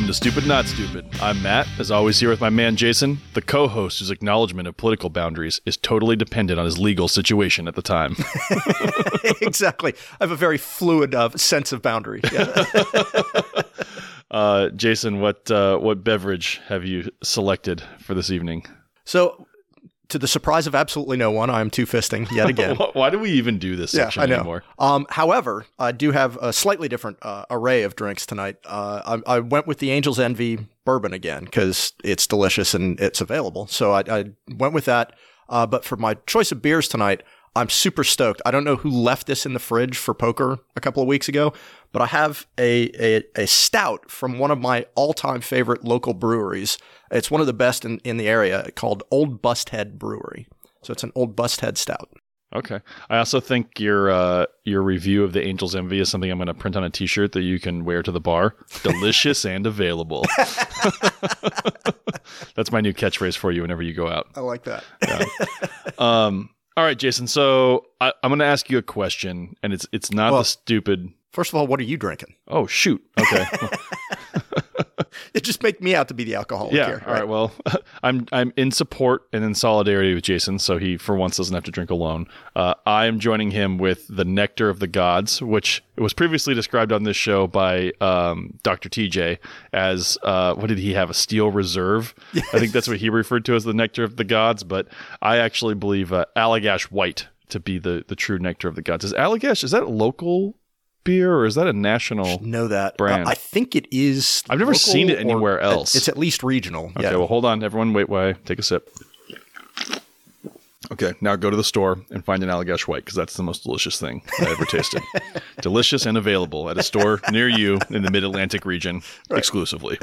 Welcome to Stupid Not Stupid. I'm Matt, as always, here with my man Jason, the co host whose acknowledgement of political boundaries is totally dependent on his legal situation at the time. exactly. I have a very fluid uh, sense of boundary. Yeah. uh, Jason, what, uh, what beverage have you selected for this evening? so, to the surprise of absolutely no one, I am two fisting yet again. Why- do we even do this section I know. anymore? Um, however, I do have a slightly different uh, array of drinks tonight. Uh, I, I went with the Angel's Envy bourbon again because it's delicious and it's available. So I, I went with that. Uh, but for my choice of beers tonight, I'm super stoked. I don't know who left this in the fridge for poker a couple of weeks ago, but I have a, a, a stout from one of my all time favorite local breweries. It's one of the best in, in the area called Old Busthead Brewery. So it's an Old Busthead stout. Okay. I also think your uh, your review of the Angel's Envy is something I'm going to print on a T-shirt that you can wear to the bar. Delicious and available. That's my new catchphrase for you whenever you go out. I like that. Um, all right, Jason. So I, I'm going to ask you a question, and it's it's not Well- the stupid. First of all, what are you drinking? Oh shoot. Okay. It just make me out to be the alcoholic yeah. here. All right. Well, I'm I'm in support and in solidarity with Jason, so he for once doesn't have to drink alone. Uh, I am joining him with the Nectar of the Gods, which was previously described on this show by um, Dr. TJ as uh, what did he have a steel reserve? I think that's what he referred to as the Nectar of the Gods, but I actually believe uh, Allagash White to be the the true Nectar of the Gods. Is Allagash is that local beer or is that a national? Know that. Brand. Uh, I think it is. I've never seen it anywhere else. It's at least regional. Okay, yeah. well, hold on, everyone. Wait, while I take a sip. Okay, now go to the store and find an Allagash White because that's the most delicious thing I ever tasted. delicious and available at a store near you in the Mid Atlantic region exclusively.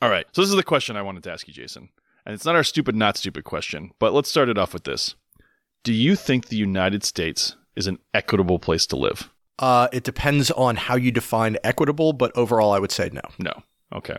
All right, so this is the question I wanted to ask you, Jason, and it's not our stupid, not stupid question, but let's start it off with this: Do you think the United States is an equitable place to live? Uh, it depends on how you define equitable, but overall, I would say no. No. Okay.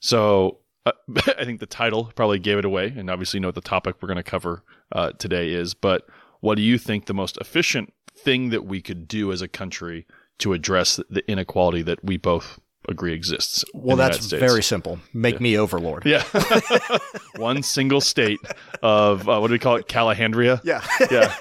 So uh, I think the title probably gave it away, and obviously you know what the topic we're going to cover uh, today is. But what do you think the most efficient thing that we could do as a country to address the inequality that we both agree exists? Well, that's very simple. Make me overlord. Yeah. One single state of uh, what do we call it? Calahandria. Yeah. Yeah.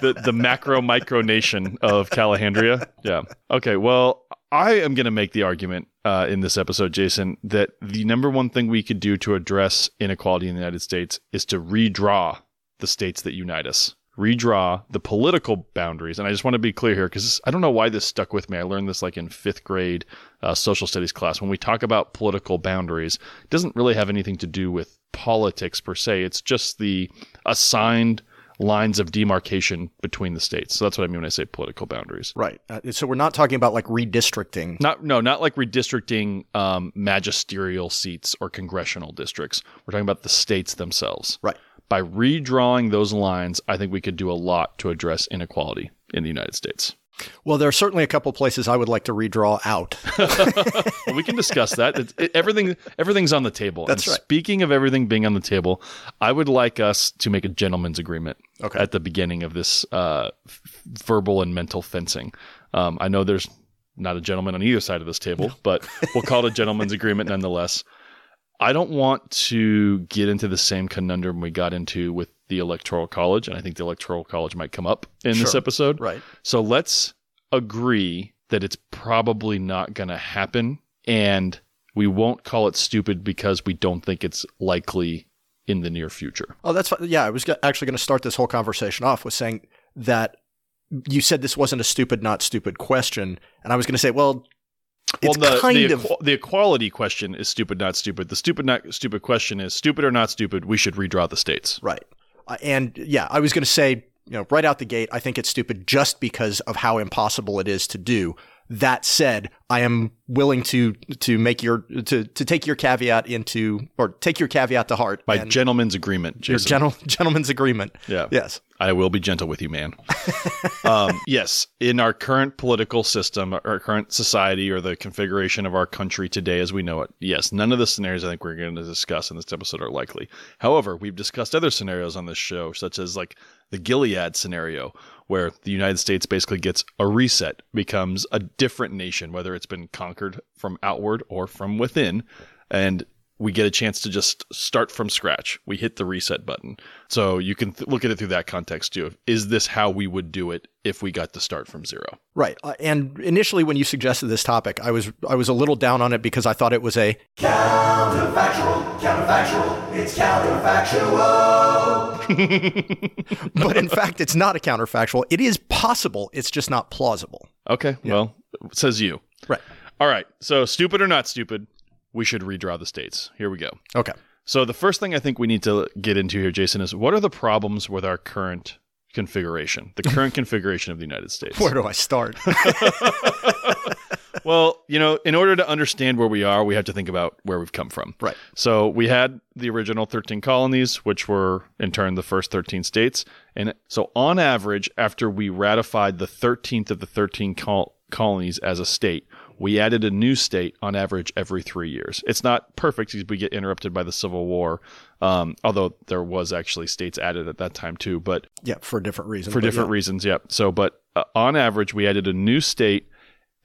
the the macro micro nation of Calahandria. Yeah. Okay. Well, I am going to make the argument uh, in this episode, Jason, that the number one thing we could do to address inequality in the United States is to redraw the states that unite us. Redraw the political boundaries. And I just want to be clear here because I don't know why this stuck with me. I learned this like in fifth grade uh, social studies class. When we talk about political boundaries, it doesn't really have anything to do with politics per se. It's just the assigned lines of demarcation between the states. So that's what I mean when I say political boundaries. Right. Uh, so we're not talking about like redistricting. Not no, not like redistricting um, magisterial seats or congressional districts. We're talking about the states themselves. Right. By redrawing those lines, I think we could do a lot to address inequality in the United States. Well, there are certainly a couple places I would like to redraw out. We can discuss that. It, everything everything's on the table. That's and right. Speaking of everything being on the table, I would like us to make a gentleman's agreement Okay. at the beginning of this uh, verbal and mental fencing. Um, I know there's not a gentleman on either side of this table, but we'll call it a gentleman's agreement nonetheless. I don't want to get into the same conundrum we got into with the Electoral College, and I think the Electoral College might come up in this episode. Right. So let's agree that it's probably not going to happen and we won't call it stupid because we don't think it's likely in the near future. Oh, that's fine. Yeah, I was actually going to start this whole conversation off with saying that you said this wasn't a stupid, not stupid question, and I was going to say, well, it's well, the, kind the, of the equality question is stupid, not stupid. The stupid, not stupid question is stupid or not stupid. We should redraw the states. right. Uh, and yeah, I was going to say, you know, right out the gate, I think it's stupid just because of how impossible it is to do. That said, I am willing to to make your to to take your caveat into or take your caveat to heart By gentleman's agreement, your gentle, gentleman's agreement. yeah. Yes. I will be gentle with you, man. um, yes, in our current political system, our current society, or the configuration of our country today as we know it, yes, none of the scenarios I think we're going to discuss in this episode are likely. However, we've discussed other scenarios on this show, such as like the Gilead scenario, where the United States basically gets a reset, becomes a different nation, whether it's been conquered from outward or from within. And we get a chance to just start from scratch. We hit the reset button. So you can th- look at it through that context too. Is this how we would do it if we got to start from zero? Right. Uh, and initially, when you suggested this topic, I was I was a little down on it because I thought it was a Counterfactual, counterfactual, it's counterfactual. but in fact, it's not a counterfactual. It is possible. It's just not plausible. Okay. Well, says you. Right. All right. So stupid or not stupid, we should redraw the states. Here we go. Okay. So the first thing I think we need to get into here, Jason, is what are the problems with our current configuration, the current configuration of the United States? Where do I start? well, you know, in order to understand where we are, we have to think about where we've come from. Right. So we had the original 13 colonies, which were in turn the first 13 states. And so on average, after we ratified the 13th of the 13 col- colonies as a state, we added a new state on average every three years. It's not perfect because we get interrupted by the Civil War, um, although there was actually states added at that time too. But yeah, for different reasons. for different yeah. reasons, yeah. So, but uh, on average, we added a new state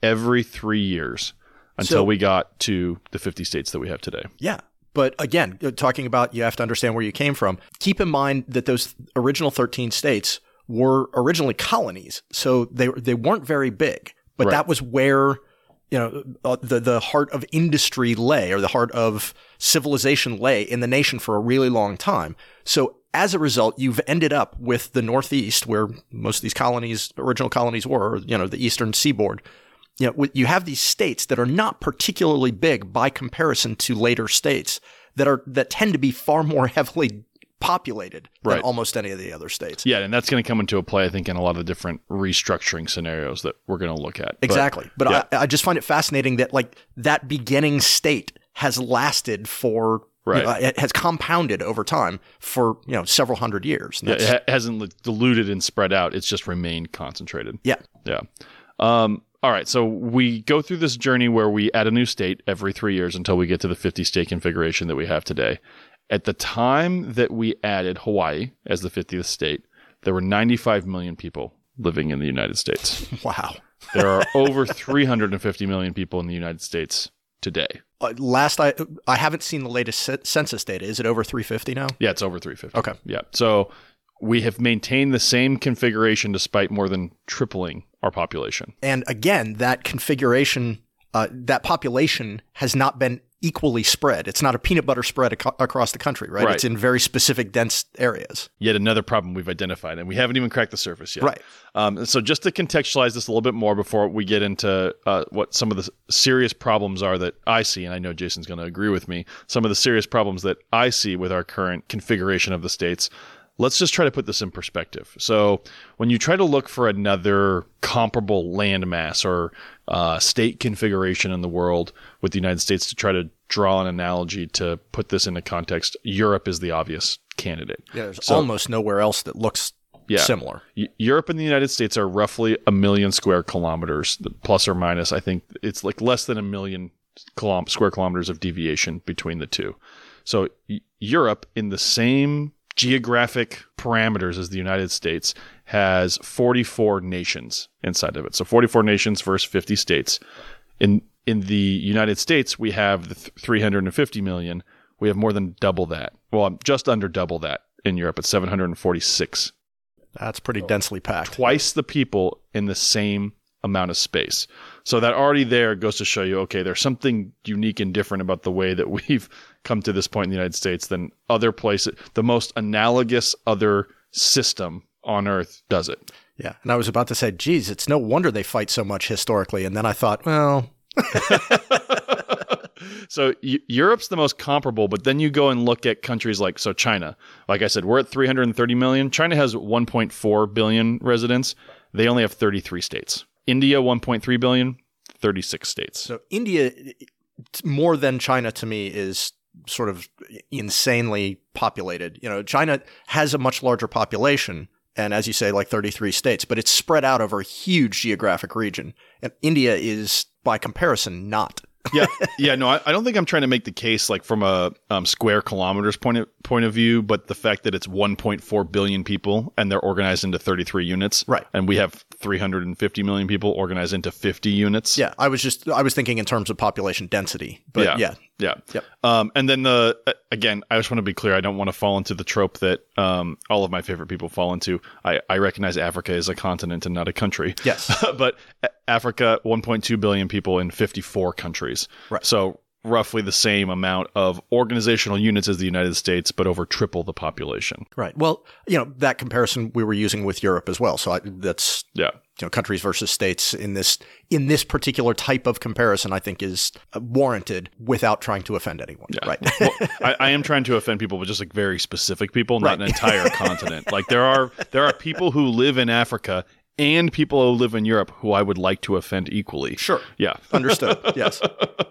every three years until So- we got to the 50 states that we have today. Yeah. But again, uh, talking about you have to understand where you came from. Keep in mind that those original 13 states were originally colonies. So they they weren't very big, but Right. that was where you know uh, the the heart of industry lay or the heart of civilization lay in the nation for a really long time. So as a result, you've ended up with the Northeast, where most of these colonies, original colonies were, you know, the Eastern Seaboard, you know, you have these states that are not particularly big by comparison to later states that are that tend to be far more heavily populated than almost any of the other states. Yeah, and that's going to come into a play, I think, in a lot of different restructuring scenarios that we're going to look at. Exactly. But, yeah. I, I just find it fascinating that like that beginning state has lasted for you know, it has compounded over time for you know several hundred years. Yeah, it ha- hasn't diluted and spread out. It's just remained concentrated. yeah. Yeah. Um, all right. So we go through this journey where we add a new state every three years until we get to the 50 state configuration that we have today. At the time that we added Hawaii as the 50th state, there were 95 million people living in the United States. Wow. There are over 350 million people in the United States today. Uh, last I I haven't seen the latest census data. Is it over 350 now? Yeah, it's over 350. Okay. Yeah. So we have maintained the same configuration despite more than tripling our population. And again, that configuration, uh, that population has not been equally spread. It's not a peanut butter spread ac- across the country, right? Right. It's in very specific, dense areas. Yet another problem we've identified, and we haven't even cracked the surface yet. Right. Um, so just to contextualize this a little bit more before we get into uh, what some of the serious problems are that I see, and I know Jason's going to agree with me, some of the serious problems that I see with our current configuration of the states. Let's just try to put this in perspective. So, when you try to look for another comparable landmass or uh, state configuration in the world with the United States to try to draw an analogy to put this into context, Europe is the obvious candidate. Yeah, there's So- almost nowhere else that looks Yeah. similar. Y- Europe and the United States are roughly a million square kilometers, plus or minus. I think it's like less than a million kilom- square kilometers of deviation between the two. So y- Europe, in the same geographic parameters as the United States, has 44 nations inside of it. So 44 nations versus 50 states. In in the United States, we have the 350 million. We have more than double that. Well, um, just under double that in Europe. It's 746 That's pretty densely packed. twice the people in the same amount of space. So that already there goes to show you, okay, there's something unique and different about the way that we've come to this point in the United States than other places. The most analogous other system on earth does it. Yeah. And I was about to say, geez, it's no wonder they fight so much historically. And then I thought, well, so Eu- Europe's the most comparable, but then you go and look at countries like so China. Like I said, we're at 330 million. China has 1.4 billion residents. They only have 33 states. India 1.3 billion, 36 states. so India, more than China to me, is sort of insanely populated. You know, China has a much larger population. And as you say, like 33 states, but it's spread out over a huge geographic region. And India is, by comparison, not. yeah, yeah. No, I, I don't think I'm trying to make the case like from a um, square kilometers point of point of view, but the fact that it's 1.4 billion people and they're organized into 33 units, Right. And we have 350 million people organized into 50 units. Yeah, I was just I was thinking in terms of population density, but Yeah. yeah, Yeah. Yep. Um, and then the uh, again, I just want to be clear. I don't want to fall into the trope that um, all of my favorite people fall into. I, I recognize Africa is a continent and not a country. yes, but Africa, 1.2 billion people in 54 countries. Right. So roughly the same amount of organizational units as the United States, but over triple the population. right. Well, you know that comparison we were using with Europe as well. So I, that's Yeah. you know countries versus states in this in this particular type of comparison. I think is uh, warranted without trying to offend anyone. Yeah. Right. well, I, I am trying to offend people, but just like very specific people, not an entire continent. Like there are there are people who live in Africa and people who live in Europe who I would like to offend equally. Sure. Yeah. Understood. Yes.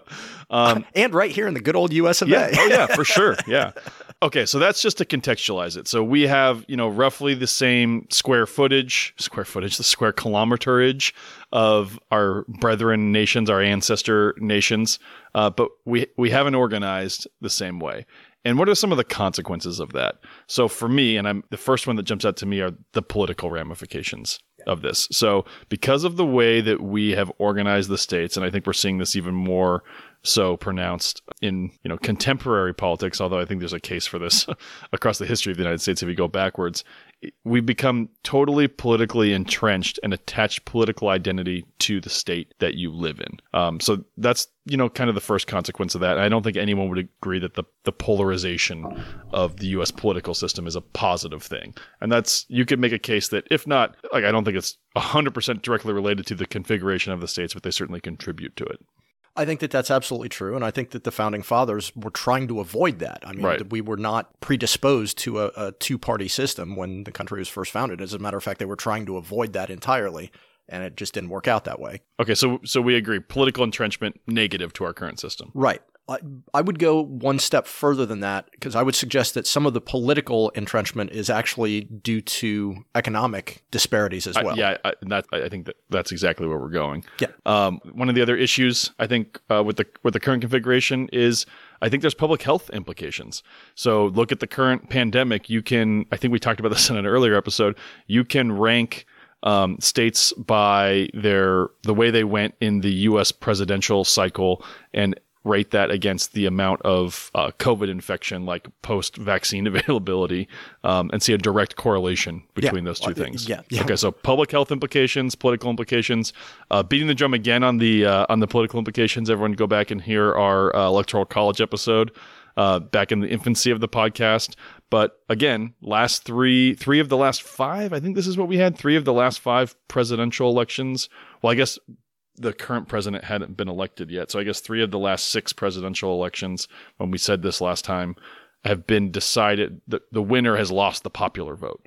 and right here in the good old U.S. of Um, Yeah. A. Oh, yeah, for sure. Yeah. Okay, so that's just to contextualize it. So we have, you know, roughly the same square footage, square footage, the square kilometerage of our brethren nations, our ancestor nations, uh, but we we haven't organized the same way. And what are some of the consequences of that? So for me, and I'm the first one that jumps out to me are the political ramifications of this. So because of the way that we have organized the states, and I think we're seeing this even more so pronounced in you know contemporary politics although i think there's a case for this across the history of the united states if you go backwards. We've become totally politically entrenched and attached political identity to the state that you live in. Um, so that's you know kind of the first consequence of that. I don't think anyone would agree that the, the polarization of the us political system is a positive thing. And that's you could make a case that if not like i don't think it's 100% directly related to the configuration of the states but they certainly contribute to it I think that that's absolutely true, and I think that the founding fathers were trying to avoid that. I mean, Right. we were not predisposed to a, a two-party system when the country was first founded. As a matter of fact, they were trying to avoid that entirely, and it just didn't work out that way. Okay, so so we agree. Political entrenchment negative to our current system. Right. I, I would go one step further than that because I would suggest that some of the political entrenchment is actually due to economic disparities as I- well. yeah, I, that I think that that's exactly where we're going. Yeah. Um, one of the other issues I think uh, with the with the current configuration is I think there's public health implications. So look at the current pandemic. You can I think we talked about this in an earlier episode. You can rank um, states by their the way they went in the U.S. presidential cycle and rate that against the amount of uh, COVID infection, like post vaccine availability, um, and see a direct correlation between those two things. yeah, yeah. Okay, so public health implications, political implications. Uh, beating the drum again on the uh, on the political implications. Everyone, go back and hear our uh, electoral college episode uh, back in the infancy of the podcast. But again, last three three of the last five. I think this is what we had. Three of the last five presidential elections. Well, I guess the current president hadn't been elected yet. So I guess three of the last six presidential elections, when we said this last time, have been decided. The, the winner has lost the popular vote.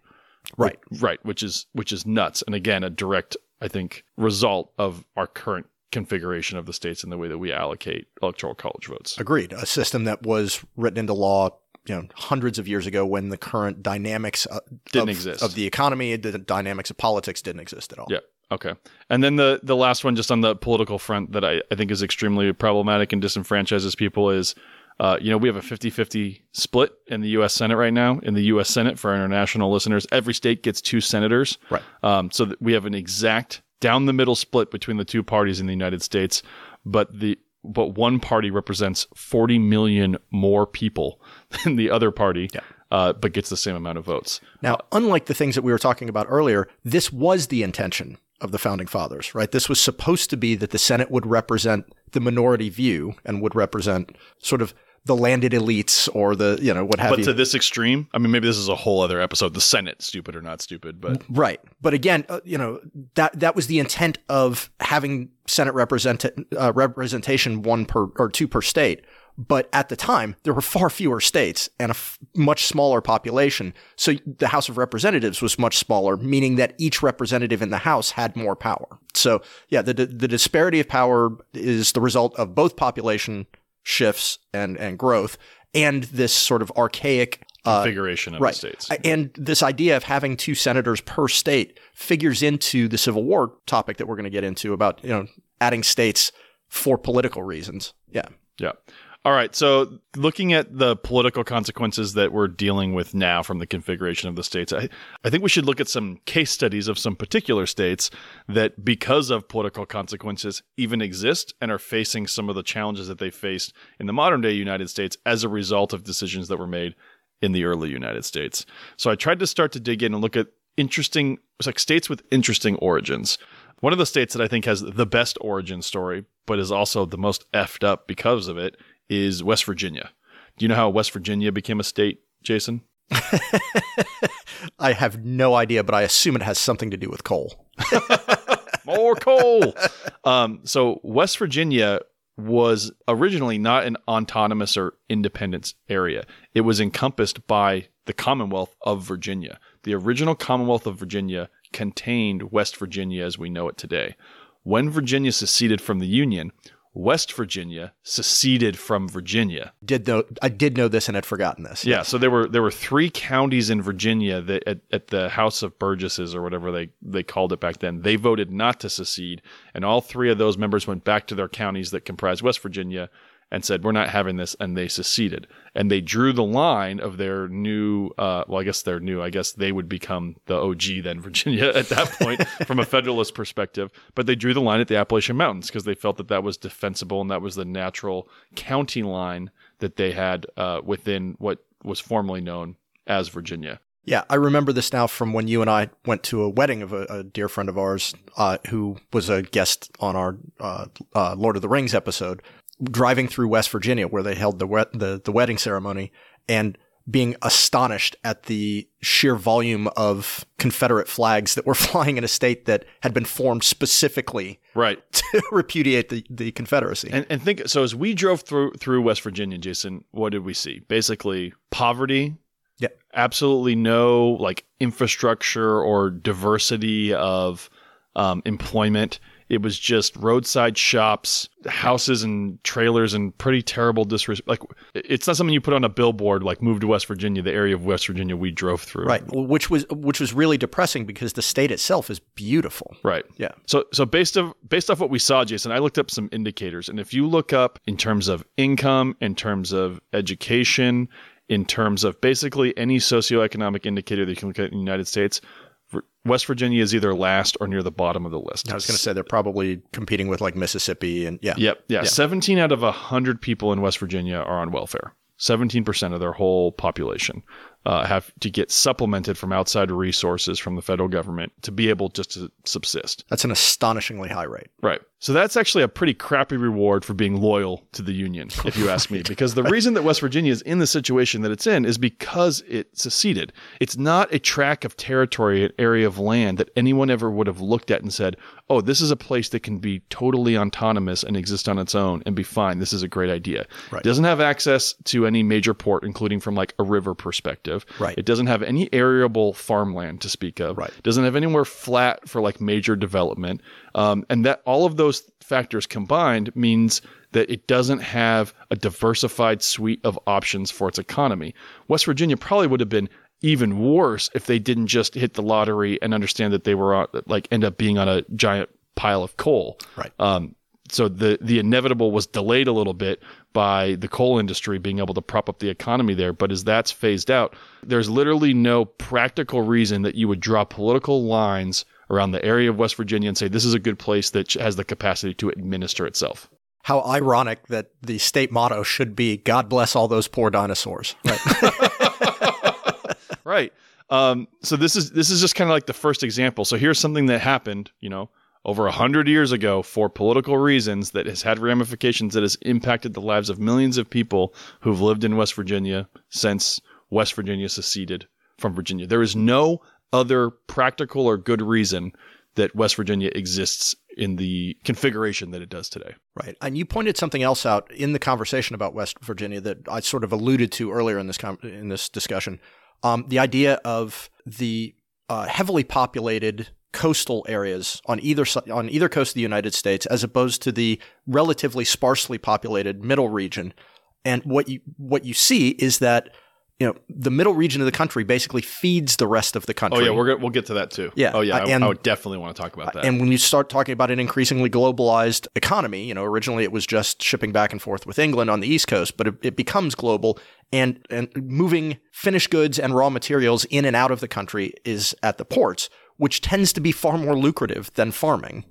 Right. Right, which is which is nuts, and again, a direct, I think, result of our current configuration of the states and the way that we allocate electoral college votes. Agreed. A system that was written into law, you know, hundreds of years ago when the current dynamics uh, Didn't of, exist. of the economy, the dynamics of politics didn't exist at all. Yeah. Okay. And then the the last one, just on the political front, that I, I think is extremely problematic and disenfranchises people is, uh, you know, we have a 50-50 split in the U.S. Senate right now. In the U.S. Senate, for our international listeners, every state gets two senators. Right. Um, so that we have an exact down the middle split between the two parties in the United States, but the but one party represents 40 million more people than the other party, Yeah. uh, but gets the same amount of votes. Now, unlike the things that we were talking about earlier, this was the intention of the founding fathers, right? This was supposed to be that the Senate would represent the minority view and would represent sort of the landed elites or the, you know, what have But you. to this extreme, I mean, maybe this is a whole other episode. The Senate, stupid or not stupid, but Right. But again, uh, you know, that that was the intent of having Senate represent, uh, representation one per or two per state. But at the time, there were far fewer states and a f- much smaller population. So the House of Representatives was much smaller, meaning that each representative in the House had more power. So yeah, the the disparity of power is the result of both population shifts and and growth and this sort of archaic uh, configuration of right. the states. And this idea of having two senators per state figures into the Civil War topic that we're going to get into about, you know, adding states for political reasons. Yeah. yeah. All right. So, looking at the political consequences that we're dealing with now from the configuration of the states, I, I think we should look at some case studies of some particular states that, because of political consequences, even exist and are facing some of the challenges that they faced in the modern day United States as a result of decisions that were made in the early United States. So, I tried to start to dig in and look at interesting, like states with interesting origins. One of the states that I think has the best origin story, but is also the most effed up because of it, is West Virginia. Do you know how West Virginia became a state, Jason? I have no idea, but I assume it has something to do with coal. More coal. um, so West Virginia was originally not an autonomous or independence area. It was encompassed by the Commonwealth of Virginia. The original Commonwealth of Virginia contained West Virginia as we know it today. When Virginia seceded from the Union, West Virginia seceded from Virginia. Did know I did know this and had forgotten this. Yeah, so there were there were three counties in Virginia that at, at the House of Burgesses or whatever they they called it back then. They voted not to secede, and all three of those members went back to their counties that comprised West Virginia and said we're not having this, and they seceded. And they drew the line of their new. Uh, well, I guess they're new. I guess they would become the OG then Virginia at that point from a Federalist perspective. But they drew the line at the Appalachian Mountains because they felt that that was defensible and that was the natural county line that they had uh, within what was formerly known as Virginia. Yeah, I remember this now from when you and I went to a wedding of a, a dear friend of ours uh, who was a guest on our uh, uh, Lord of the Rings episode, driving through West Virginia where they held the, wet, the the wedding ceremony and being astonished at the sheer volume of Confederate flags that were flying in a state that had been formed specifically Right. to repudiate the, the Confederacy. And, and think so as we drove through through West Virginia, Jason, what did we see? Basically poverty. Yeah. Absolutely no like infrastructure or diversity of um, employment. It was just roadside shops, houses and trailers, and pretty terrible disrespect. Like it's not something you put on a billboard. Like move to West Virginia, the area of West Virginia we drove through. right, which was which was really depressing because the state itself is beautiful. Right. Yeah. So so based of based off what we saw, Jason, I looked up some indicators, and if you look up in terms of income, in terms of education, in terms of basically any socioeconomic indicator that you can look at in the United States, West Virginia is either last or near the bottom of the list. I was going to say they're probably competing with like Mississippi and yeah. Yep. Yeah. 17 out of 100 people in West Virginia are on welfare. 17% of their whole population uh, have to get supplemented from outside resources from the federal government to be able just to subsist. That's an astonishingly high rate. Right. So that's actually a pretty crappy reward for being loyal to the Union, if you ask me. Because the reason that West Virginia is in the situation that it's in is because it seceded. It's not a tract of territory, an area of land that anyone ever would have looked at and said, oh, this is a place that can be totally autonomous and exist on its own and be fine. This is a great idea. Right. It doesn't have access to any major port, including from like a river perspective. Right. It doesn't have any arable farmland to speak of. Right. Doesn't have anywhere flat for like major development. Um, and that all of those factors combined means that it doesn't have a diversified suite of options for its economy. West Virginia probably would have been even worse if they didn't just hit the lottery and understand that they were on, like end up being on a giant pile of coal. Right. Um, so the the inevitable was delayed a little bit by the coal industry being able to prop up the economy there. But as that's phased out, there's literally no practical reason that you would draw political lines around the area of West Virginia and say this is a good place that has the capacity to administer itself. How ironic that the state motto should be "God bless all those poor dinosaurs." Right. right. Um, so this is this is just kind of like the first example. So here's something that happened, you know, over a hundred years ago for political reasons that has had ramifications that has impacted the lives of millions of people who've lived in West Virginia since West Virginia seceded from Virginia. There is no other practical or good reason that West Virginia exists in the configuration that it does today. Right. And you pointed something else out in the conversation about West Virginia that I sort of alluded to earlier in this com- in this discussion. Um, the idea of the uh, heavily populated coastal areas on either on either coast of the United States, as opposed to the relatively sparsely populated middle region. And what you what you see is that you know, the middle region of the country basically feeds the rest of the country. Oh country. yeah, we're gonna, we'll get to that too. Yeah, Oh yeah, uh, I, and- I would definitely want to talk about that. And when you start talking about an increasingly globalized economy, you know, originally it was just shipping back and forth with England on the East Coast, but it, it becomes global and, and moving finished goods and raw materials in and out of the country is at the ports, which tends to be far more lucrative than farming.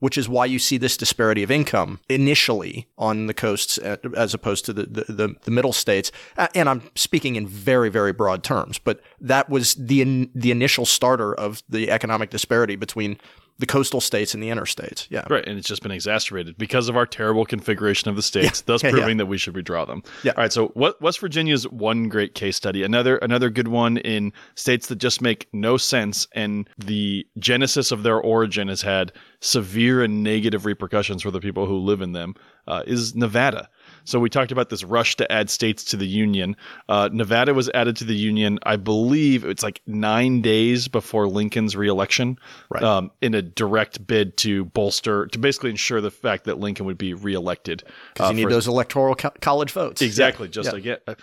Which is why you see this disparity of income initially on the coasts uh, as opposed to the, the, the, middle states. Uh, And I'm speaking in very, very broad terms, but that was the, the initial starter of the economic disparity between the coastal states and the interstates. Yeah. Right, and it's just been exacerbated because of our terrible configuration of the states, thus Yeah, yeah. proving that we should redraw them. Yeah. All right, so what West Virginia's one great case study, another another good one in states that just make no sense, and the genesis of their origin has had severe and negative repercussions for the people who live in them, uh, is Nevada. So we talked about this rush to add states to the union. Uh, Nevada was added to the union, I believe it's like nine days before Lincoln's reelection, Right. um, in a direct bid to bolster, to basically ensure the fact that Lincoln would be reelected. Because uh, you need those electoral co- college votes. Exactly. Just Yeah. again, uh,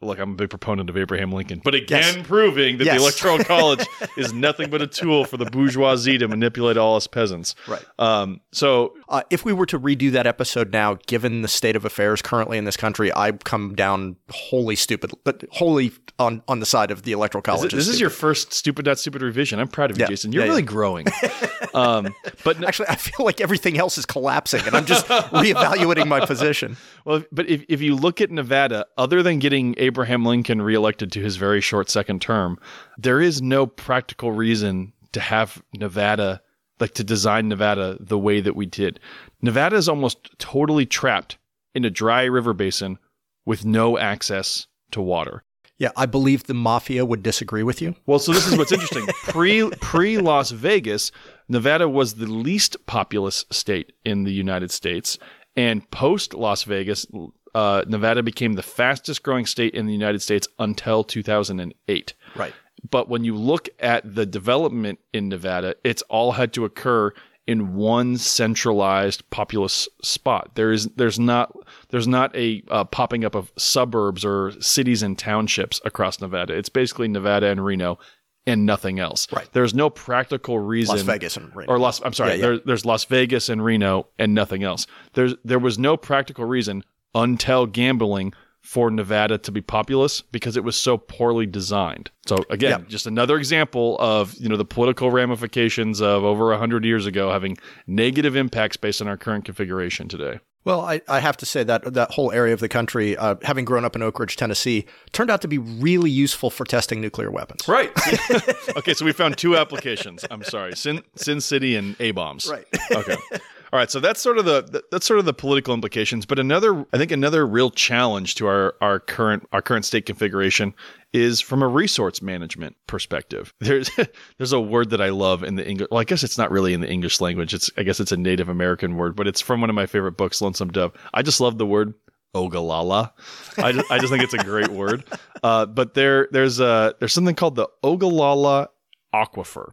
look, I'm a big proponent of Abraham Lincoln, but again, Yes. proving that Yes. the Electoral College is nothing but a tool for the bourgeoisie to manipulate all us peasants. Right. Um, so Uh, if we were to redo that episode now, given the state of affairs currently in this country, I come down wholly stupid, but wholly on, on the side of the electoral Is college. it- this is your first stupid not stupid revision. I'm proud of you, Yeah. Jason. You're Yeah, really yeah. growing. um, but no- Actually, I feel like everything else is collapsing, and I'm just reevaluating my position. well, but if, if you look at Nevada, other than getting Abraham Lincoln reelected to his very short second term, there is no practical reason to have Nevada, like to design Nevada the way that we did. Nevada is almost totally trapped in a dry river basin with no access to water. Yeah, I believe the mafia would disagree with you. Well, so this is what's interesting. Pre pre Las Vegas, Nevada was the least populous state in the United States, and post Las Vegas, uh, Nevada became the fastest growing state in the United States until 2008. Right. But when you look at the development in Nevada, it's all had to occur in one centralized populous spot. There is there's not there's not a uh, popping up of suburbs or cities and townships across Nevada. It's basically Nevada and Reno and nothing else. Right. There's no practical reason Las Vegas and Reno. or Las I'm sorry, Yeah, yeah. There, there's Las Vegas and Reno and nothing else. There's there was no practical reason until gambling for Nevada to be populous because it was so poorly designed. So again, Yeah. just another example of you know the political ramifications of over hundred years ago having negative impacts based on our current configuration today. Well, I, I have to say that that whole area of the country, uh, having grown up in Oak Ridge, Tennessee, turned out to be really useful for testing nuclear weapons. Right. okay, so we found two applications. I'm sorry, Sin Sin City and A bombs. Right. okay. All right, so that's sort of the that's sort of the political implications, but another I think another real challenge to our our current our current state configuration is from a resource management perspective. There's there's a word that I love in the English. Well, I guess it's not really in the English language. It's I guess it's a Native American word, but it's from one of my favorite books, Lonesome Dove. I just love the word Ogallala. I just, I just think it's a great word. Uh, but there there's a there's something called the Ogallala Aquifer.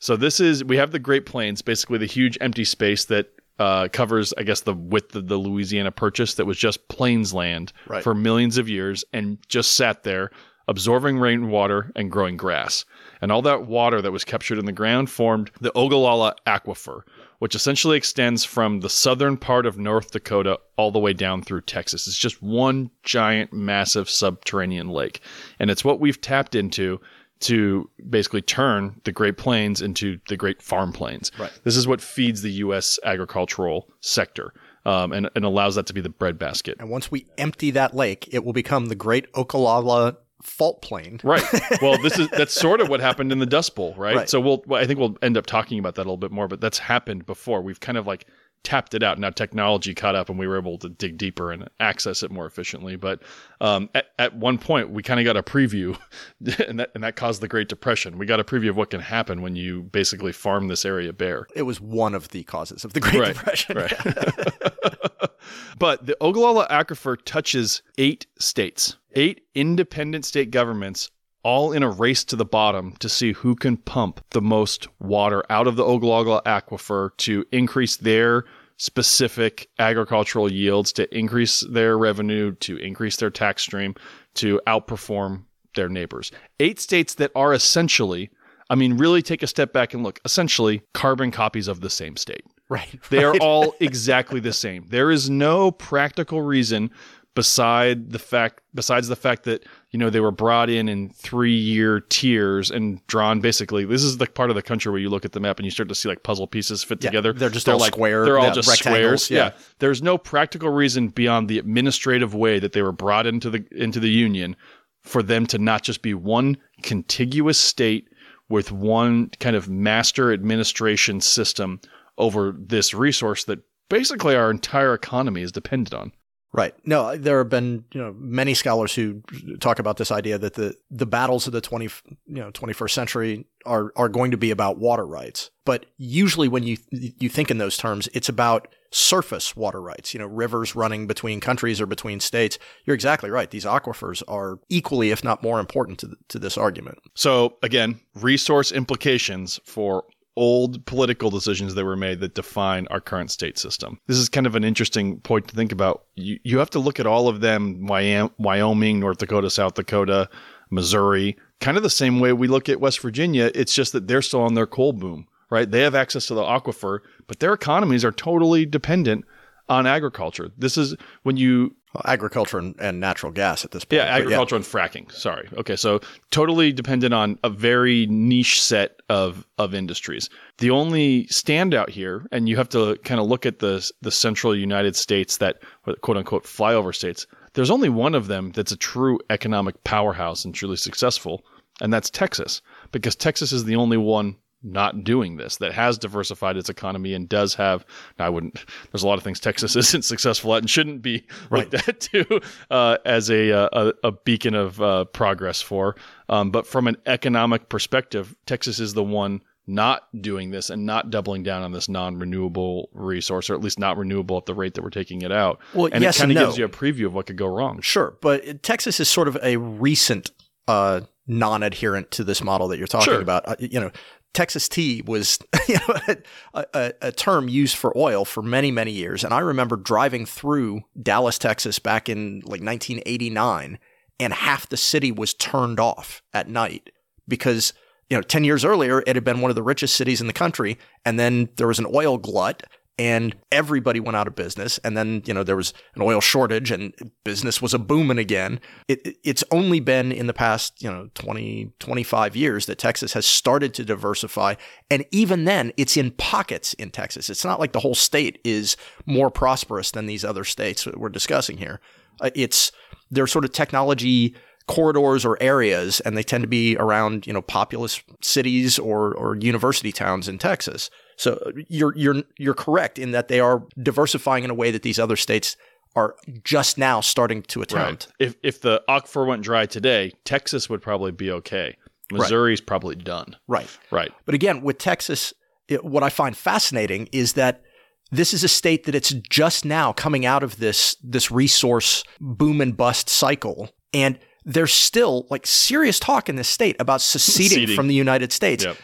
So this is we have the Great Plains, basically the huge empty space that uh, covers, I guess, the width of the Louisiana Purchase that was just plains land Right. for millions of years and just sat there absorbing rainwater and growing grass. And all that water that was captured in the ground formed the Ogallala Aquifer, which essentially extends from the southern part of North Dakota all the way down through Texas. It's just one giant, massive subterranean lake. And it's what we've tapped into to basically turn the Great Plains into the Great Farm Plains. Right. This is what feeds the U.S. agricultural sector um, and, and allows that to be the breadbasket. And once we empty that lake, it will become the Great Ocala Fault Plain. Right. Well, this is that's sort of what happened in the Dust Bowl, right? Right. So well, I think we'll end up talking about that a little bit more, but that's happened before. We've kind of like tapped it out. Now technology caught up and we were able to dig deeper and access it more efficiently. But um, at, at one point we kind of got a preview and that and that caused the Great Depression. We got a preview of what can happen when you basically farm this area bare. It was one of the causes of the Great Right, Depression. right. but the Ogallala Aquifer touches eight states, eight independent state governments, all in a race to the bottom to see who can pump the most water out of the Ogallala Aquifer to increase their specific agricultural yields, to increase their revenue, to increase their tax stream, to outperform their neighbors. Eight states that are essentially, I mean, really take a step back and look, essentially carbon copies of the same state. Right. They are all exactly the same. There is no practical reason beside the fact besides the fact that you know they were brought in in three year tiers and drawn basically this is the part of the country where you look at the map and you start to see like puzzle pieces fit Yeah, together they're just all like square, they're all yeah, just squares yeah. there's no practical reason beyond the administrative way that they were brought into the into the union for them to not just be one contiguous state with one kind of master administration system over this resource that basically our entire economy is dependent on. Right. No, there have been you know many scholars who talk about this idea that the the battles of the twenty you know twenty first century are are going to be about water rights. But usually, when you you think in those terms, it's about surface water rights. You know, rivers running between countries or between states. You're exactly right. These aquifers are equally, if not more, important to the, to this argument. So again, resource implications for old political decisions that were made that define our current state system. This is kind of an interesting point to think about. You, you have to look at all of them Wyoming, North Dakota, South Dakota, Missouri, kind of the same way we look at West Virginia. It's just that they're still on their coal boom, right? They have access to the aquifer, but their economies are totally dependent on agriculture. This is when you Well, agriculture and, and natural gas at this point. yeah, agriculture and fracking. Sorry. Okay, so totally dependent on a very niche set of of industries. The only standout here, and you have to kind of look at the the central United States that quote unquote flyover states. There's only one of them that's a true economic powerhouse and truly successful, and that's Texas, because Texas is the only one not doing this that has diversified its economy and does have now i wouldn't there's a lot of things texas isn't successful at and shouldn't be looked that too uh, as a, a a beacon of uh, progress for um, but from an economic perspective texas is the one not doing this and not doubling down on this non-renewable resource or at least not renewable at the rate that we're taking it out Well, and yes it kind of no. gives you a preview of what could go wrong Sure, but Texas is sort of a recent uh, non-adherent to this model that you're talking Sure. about. Uh, you know, Texas tea was you know, a, a, a term used for oil for many, many years, and I remember driving through Dallas, Texas, back in like 1989, and half the city was turned off at night because you know 10 years earlier it had been one of the richest cities in the country, and then there was an oil glut and everybody went out of business. And then you know there was an oil shortage and business was a booming again. It, it- it's only been in the past you know 20 25 years that texas has started to diversify. And even then it's in pockets in texas. It's not like the whole state is more prosperous than these other states that we're discussing here. Uh, it's they're sort of technology corridors or areas and they tend to be around you know populous cities or or university towns in Texas so you're you're you're correct in that they are diversifying in a way that these other states are just now starting to attempt. If if the aquifer went dry today texas would probably be okay. Missouri's probably done. Right. Right. But again with Texas it, what I find fascinating is that this is a state that it's just now coming out of this this resource boom and bust cycle and there's still like serious talk in this state about seceding Seceding. from the United States. Yep.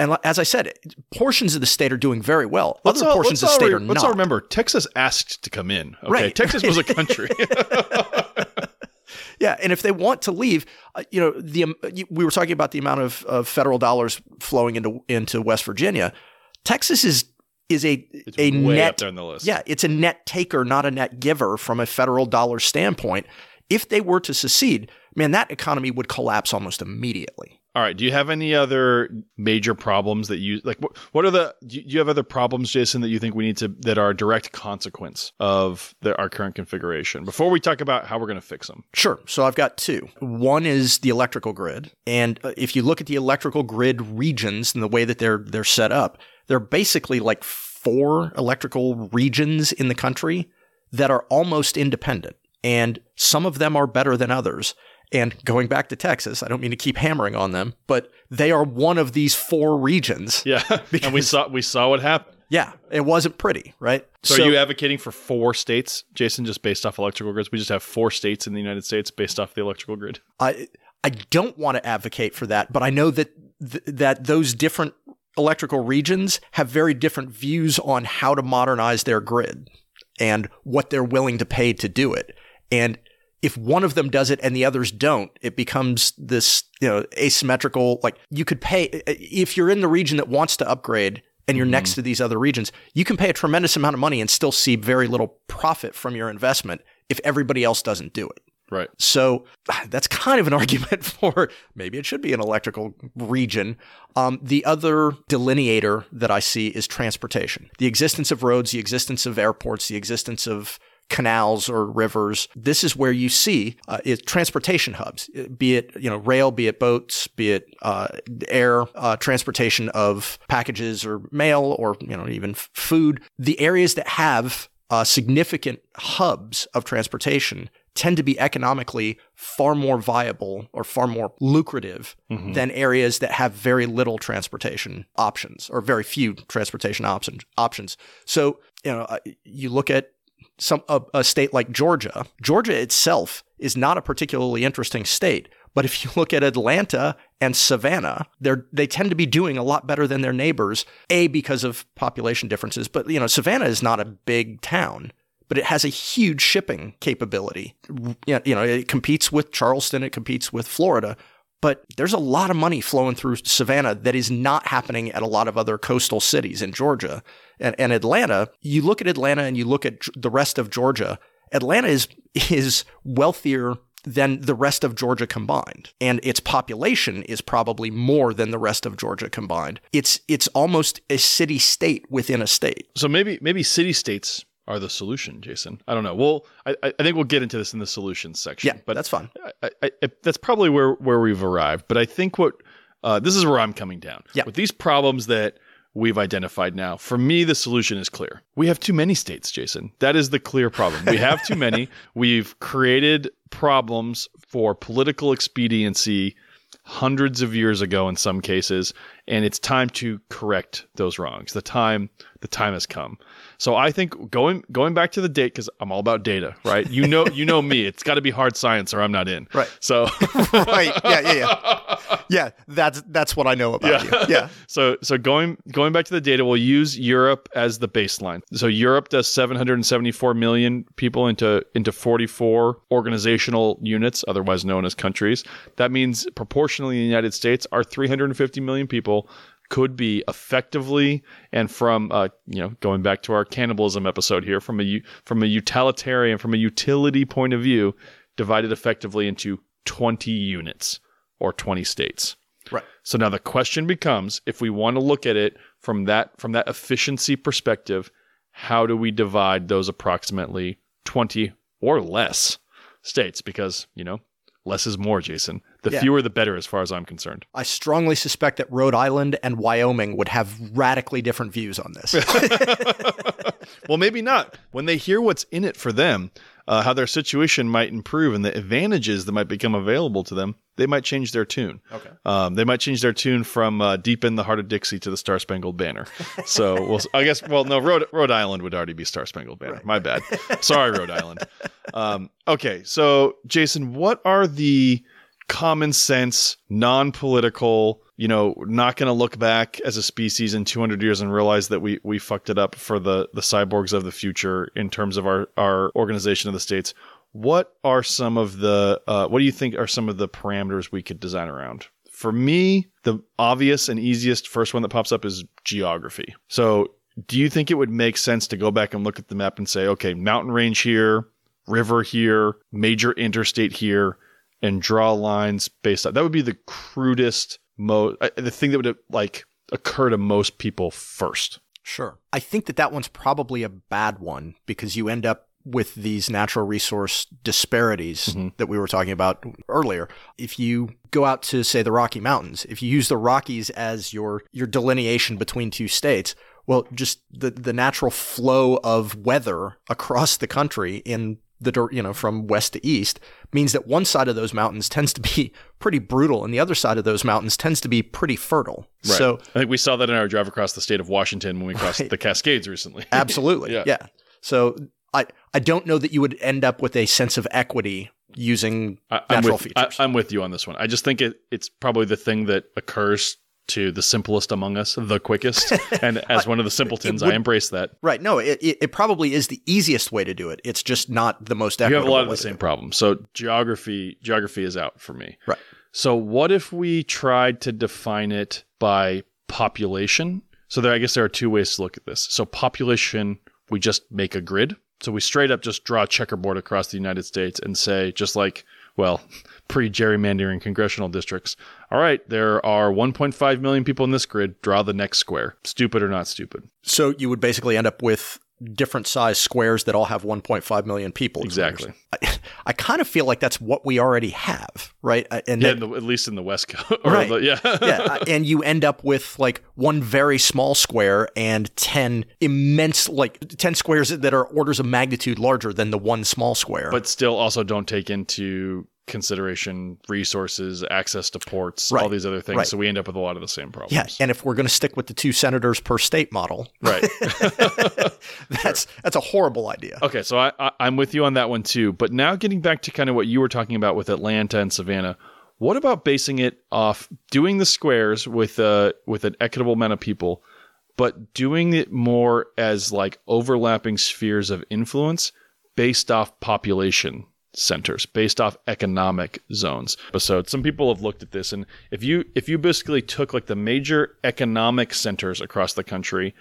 And as I said, portions of the state are doing very well. Let's Other all, portions let's of the state re- are let's not. all remember Texas asked to come in. Okay, Right. Texas was a country. Yeah, and if they want to leave, uh, you know, the um, we were talking about the amount of, of federal dollars flowing into into West Virginia. Texas is is a it's a net up there on the list. Yeah, it's a net taker, not a net giver from a federal dollar standpoint. If they were to secede, man, that economy would collapse almost immediately. All right. Do you have any other major problems that you like? What, are the? Do you, have other problems, Jason, that you think we need to that are a direct consequence of the, our current configuration? Before we talk about how we're going to fix them. Sure. So I've got two. One is the electrical grid, and uh, if you look at the electrical grid regions and the way that they're they're set up, they're basically like four electrical regions in the country that are almost independent, and some of them are better than others. And going back to Texas, I don't mean to keep hammering on them, but they are one of these four regions. Yeah, and we saw we saw what happened. Yeah, it wasn't pretty, right? So, are you advocating for four states, Jason, just based off electrical grids? We just have four states in the United States based off the electrical grid. I I don't want to advocate for that, but I know that th- that those different electrical regions have very different views on how to modernize their grid and what they're willing to pay to do it. And if one of them does it and the others don't, it becomes this, you know, asymmetrical. Like you could pay, if you're in the region that wants to upgrade and you're next to these other regions, you can pay a tremendous amount of money and still see very little profit from your investment if everybody else doesn't do it. Right. So that's kind of an argument for maybe it should be an electrical region. Um, the other delineator that I see is transportation. The existence of roads, the existence of airports, the existence of canals or rivers. This is where you see uh, it, transportation hubs, be it you know rail, be it boats, be it uh, air uh, transportation of packages or mail or you know even food. The areas that have uh, significant hubs of transportation tend to be economically far more viable or far more lucrative Mm-hmm. than areas that have very little transportation options or very few transportation options options. So, you know, uh, you look at some a, a state like Georgia. Georgia itself is not a particularly interesting state, but if you look at Atlanta and Savannah, they tend to be doing a lot better than their neighbors. A because of population differences, but you know, Savannah is not a big town but it has a huge shipping capability. You know, it competes with Charleston, it competes with Florida, but there's a lot of money flowing through Savannah that is not happening at a lot of other coastal cities in Georgia. And, and Atlanta, you look at Atlanta and you look at the rest of Georgia, Atlanta is is wealthier than the rest of Georgia combined. And its population is probably more than the rest of Georgia combined. It's it's almost a city state within a state. So maybe maybe city states are the solution, Jason. I don't know. Well, I, I think we'll get into this in the solutions section. Yeah, but that's fine. I, I, I, that's probably where where we've arrived. But I think what uh, this is where I'm coming down. Yeah. With these problems that we've identified now, for me, the solution is clear. We have too many states, Jason. That is the clear problem. We have too many. We've created problems for political expediency hundreds of years ago in some cases and it's time to correct those wrongs the time the time has come so i think going going back to the date because i'm all about data right you know you know me it's got to be hard science or i'm not in Right. so right. Yeah, yeah, yeah. Yeah, that's that's what I know about you. Yeah. so so going going back to the data, we'll use Europe as the baseline. So Europe does 774 million people into into 44 organizational units, otherwise known as countries. That means proportionally in the United States, are 350 million people could be effectively and from uh, you know going back to our cannibalism episode here from a from a utilitarian from a utility point of view divided effectively into 20 units or 20 states. Right. So now the question becomes if we want to look at it from that from that efficiency perspective, how do we divide those approximately 20 or less states because, you know, less is more, Jason. The Yeah. fewer the better as far as I'm concerned. I strongly suspect that Rhode Island and Wyoming would have radically different views on this. well, maybe not. When they hear what's in it for them, uh, how their situation might improve and the advantages that might become available to them, they might change their tune. Okay. Um, they might change their tune from uh, "Deep in the Heart of Dixie" to the Star Spangled Banner. So, well, I guess, well, no, Rhode, Rhode Island would already be Star Spangled Banner. My bad. Sorry, Rhode Island. Um, okay, so Jason, what are the common sense, non-political, you know, not going to look back as a species in 200 years and realize that we we fucked it up for the the cyborgs of the future in terms of our our organization of the states. What are some of the uh, what do you think are some of the parameters we could design around? For me, the obvious and easiest first one that pops up is geography. So, do you think it would make sense to go back and look at the map and say, okay, mountain range here, river here, major interstate here, and draw lines based on that would be the crudest, mo uh, the thing that would like occur to most people first. Sure. I think that that one's probably a bad one because you end up with these natural resource disparities that we were talking about earlier. If you go out to say the Rocky Mountains, if you use the Rockies as your your delineation between two states, well, just the the natural flow of weather across the country in the you know from west to east means that one side of those mountains tends to be pretty brutal and the other side of those mountains tends to be pretty fertile. So I think we saw that in our drive across the state of Washington when we crossed the Cascades recently. Absolutely. Yeah. yeah. So I I don't know that you would end up with a sense of equity using I, I'm natural with, features. I, am with you on this one. I just think it, it's probably the thing that occurs to the simplest among us, the quickest. and as one of the simpletons, would- I embrace that. Right. No, it, it, probably is the easiest way to do it. It's just not the most You have a lot of the same do problems. So geography, geography is out for me. Right. So what if we tried to define it by population? So there, I guess there are two ways to look at this. So population, we just make a grid. So we straight up just draw a checkerboard across the United States and say, just like, well, pre gerrymandering congressional districts. All right, there are 1.5 million people in this grid. Draw the next square. Stupid or not stupid? So you would basically end up with different size squares that all have 1.5 million people. is what you're Exactly. I, I kind of feel like that's what we already have, right? Uh, And Yeah, that- the, at least in the West Coast. Or Right. the- yeah. yeah, uh, and you end up with like one very small square and 10 immense like 10 squares that are orders of magnitude larger than the one small square. but still also don't take into consideration resources, access to ports, Right. all these other things. Right. So we end up with a lot of the same problems. yeah, and if we're going to stick with the two senators per state model, right. that's that's a horrible idea. okay, so I, I, I'm with you on that one too. But now getting back to kind of what you were talking about with Atlanta and Savannah, what about basing it off doing the squares with uh with an equitable amount of people, but doing it more as like overlapping spheres of influence based off population centers based off economic zones. So some people have looked at this and if you if you basically took like the major economic centers across the country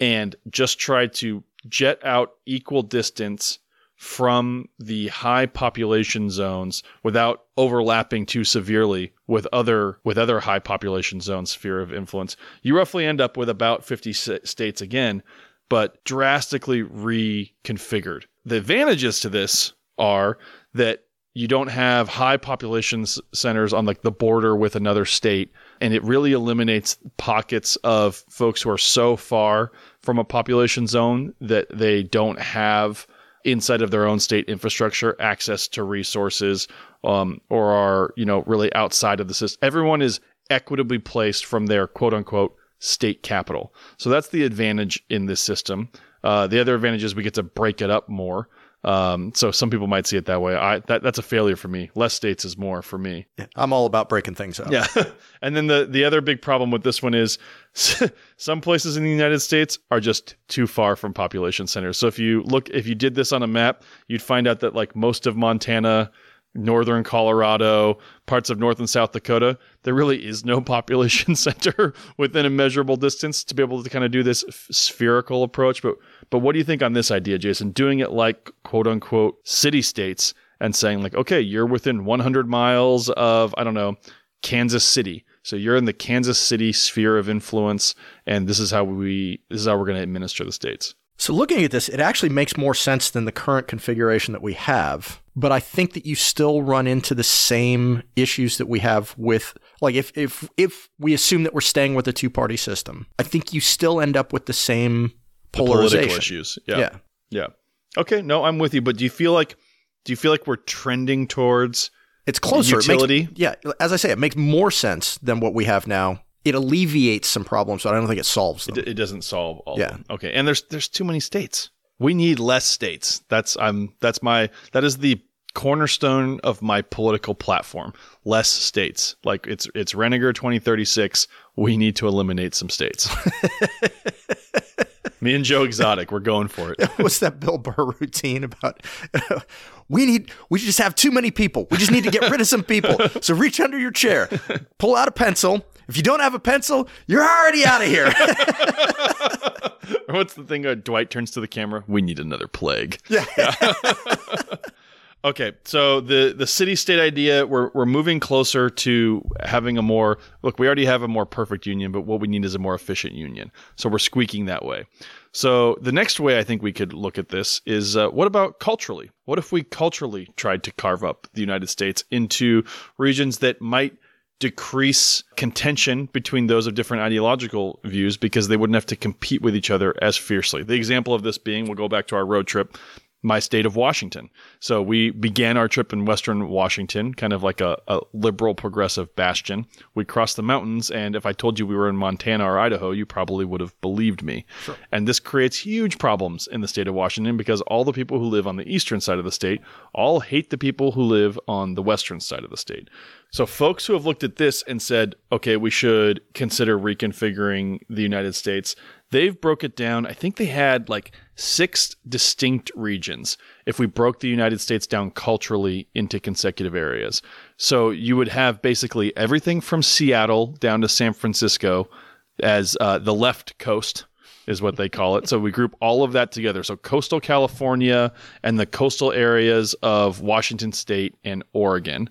and just tried to jet out equal distance from the high population zones without overlapping too severely with other with other high population zones sphere of influence you roughly end up with about 50 states again but drastically reconfigured the advantages to this are that you don't have high population centers on like the border with another state and it really eliminates pockets of folks who are so far from a population zone that they don't have inside of their own state infrastructure access to resources um, or are you know really outside of the system everyone is equitably placed from their quote unquote state capital. So that's the advantage in this system. Uh, the other advantage is we get to break it up more um, so some people might see it that way I, that, that's a failure for me less states is more for me Yeah, I'm all about breaking things up. yeah. and then the the other big problem with this one is some places in the United States are just too far from population centers. So if you look if you did this on a map, you'd find out that like most of Montana, northern Colorado, parts of North and South Dakota, there really is no population center within a measurable distance to be able to kind of do this f- spherical approach. But but what do you think on this idea, Jason? Doing it like quote unquote city states and saying like, okay, you're within 100 miles of I don't know Kansas City. So you're in the Kansas City sphere of influence, and this is how we this is how we're going to administer the states. So looking at this, it actually makes more sense than the current configuration that we have. But I think that you still run into the same issues that we have with like if if if we assume that we're staying with a two party system, I think you still end up with the same The polarization. political issues. Yeah. yeah. yeah. Okay. No, I'm with you. But do you feel like do you feel like we're trending towards It's closer. It makes- Utility? yeah, as I say, it makes more sense than what we have now. It alleviates some problems, but I don't think it solves them. it, it doesn't solve all. Yeah. Of them. Okay. And there's there's too many states. We need less states. That's I'm that's my that is the cornerstone of my political platform. Less states. Like it's it's Reniger 2036. We need to eliminate some states. Me and Joe Exotic, we're going for it. What's that Bill Burr routine about? we need, we just have too many people. We just need to get rid of some people. So reach under your chair, pull out a pencil. If you don't have a pencil, you're already out of here. What's the thing? Uh, Dwight turns to the camera. We need another plague. yeah. Okay, so the the city state idea, we're we're moving closer to having a more look. We already have a more perfect union, but what we need is a more efficient union. So we're squeaking that way. So the next way I think we could look at this is uh, what about culturally? What if we culturally tried to carve up the United States into regions that might decrease contention between those of different ideological views because they wouldn't have to compete with each other as fiercely. The example of this being, we'll go back to our road trip. My state of Washington. So we began our trip in Western Washington, kind of like a, a liberal progressive bastion. We crossed the mountains, and if I told you we were in Montana or Idaho, you probably would have believed me. Sure. And this creates huge problems in the state of Washington because all the people who live on the eastern side of the state all hate the people who live on the western side of the state. So, folks who have looked at this and said, okay, we should consider reconfiguring the United States, they've broke it down. I think they had like six distinct regions if we broke the United States down culturally into consecutive areas. So you would have basically everything from Seattle down to San Francisco as uh, the left coast is what they call it. So we group all of that together. So coastal California and the coastal areas of Washington state and Oregon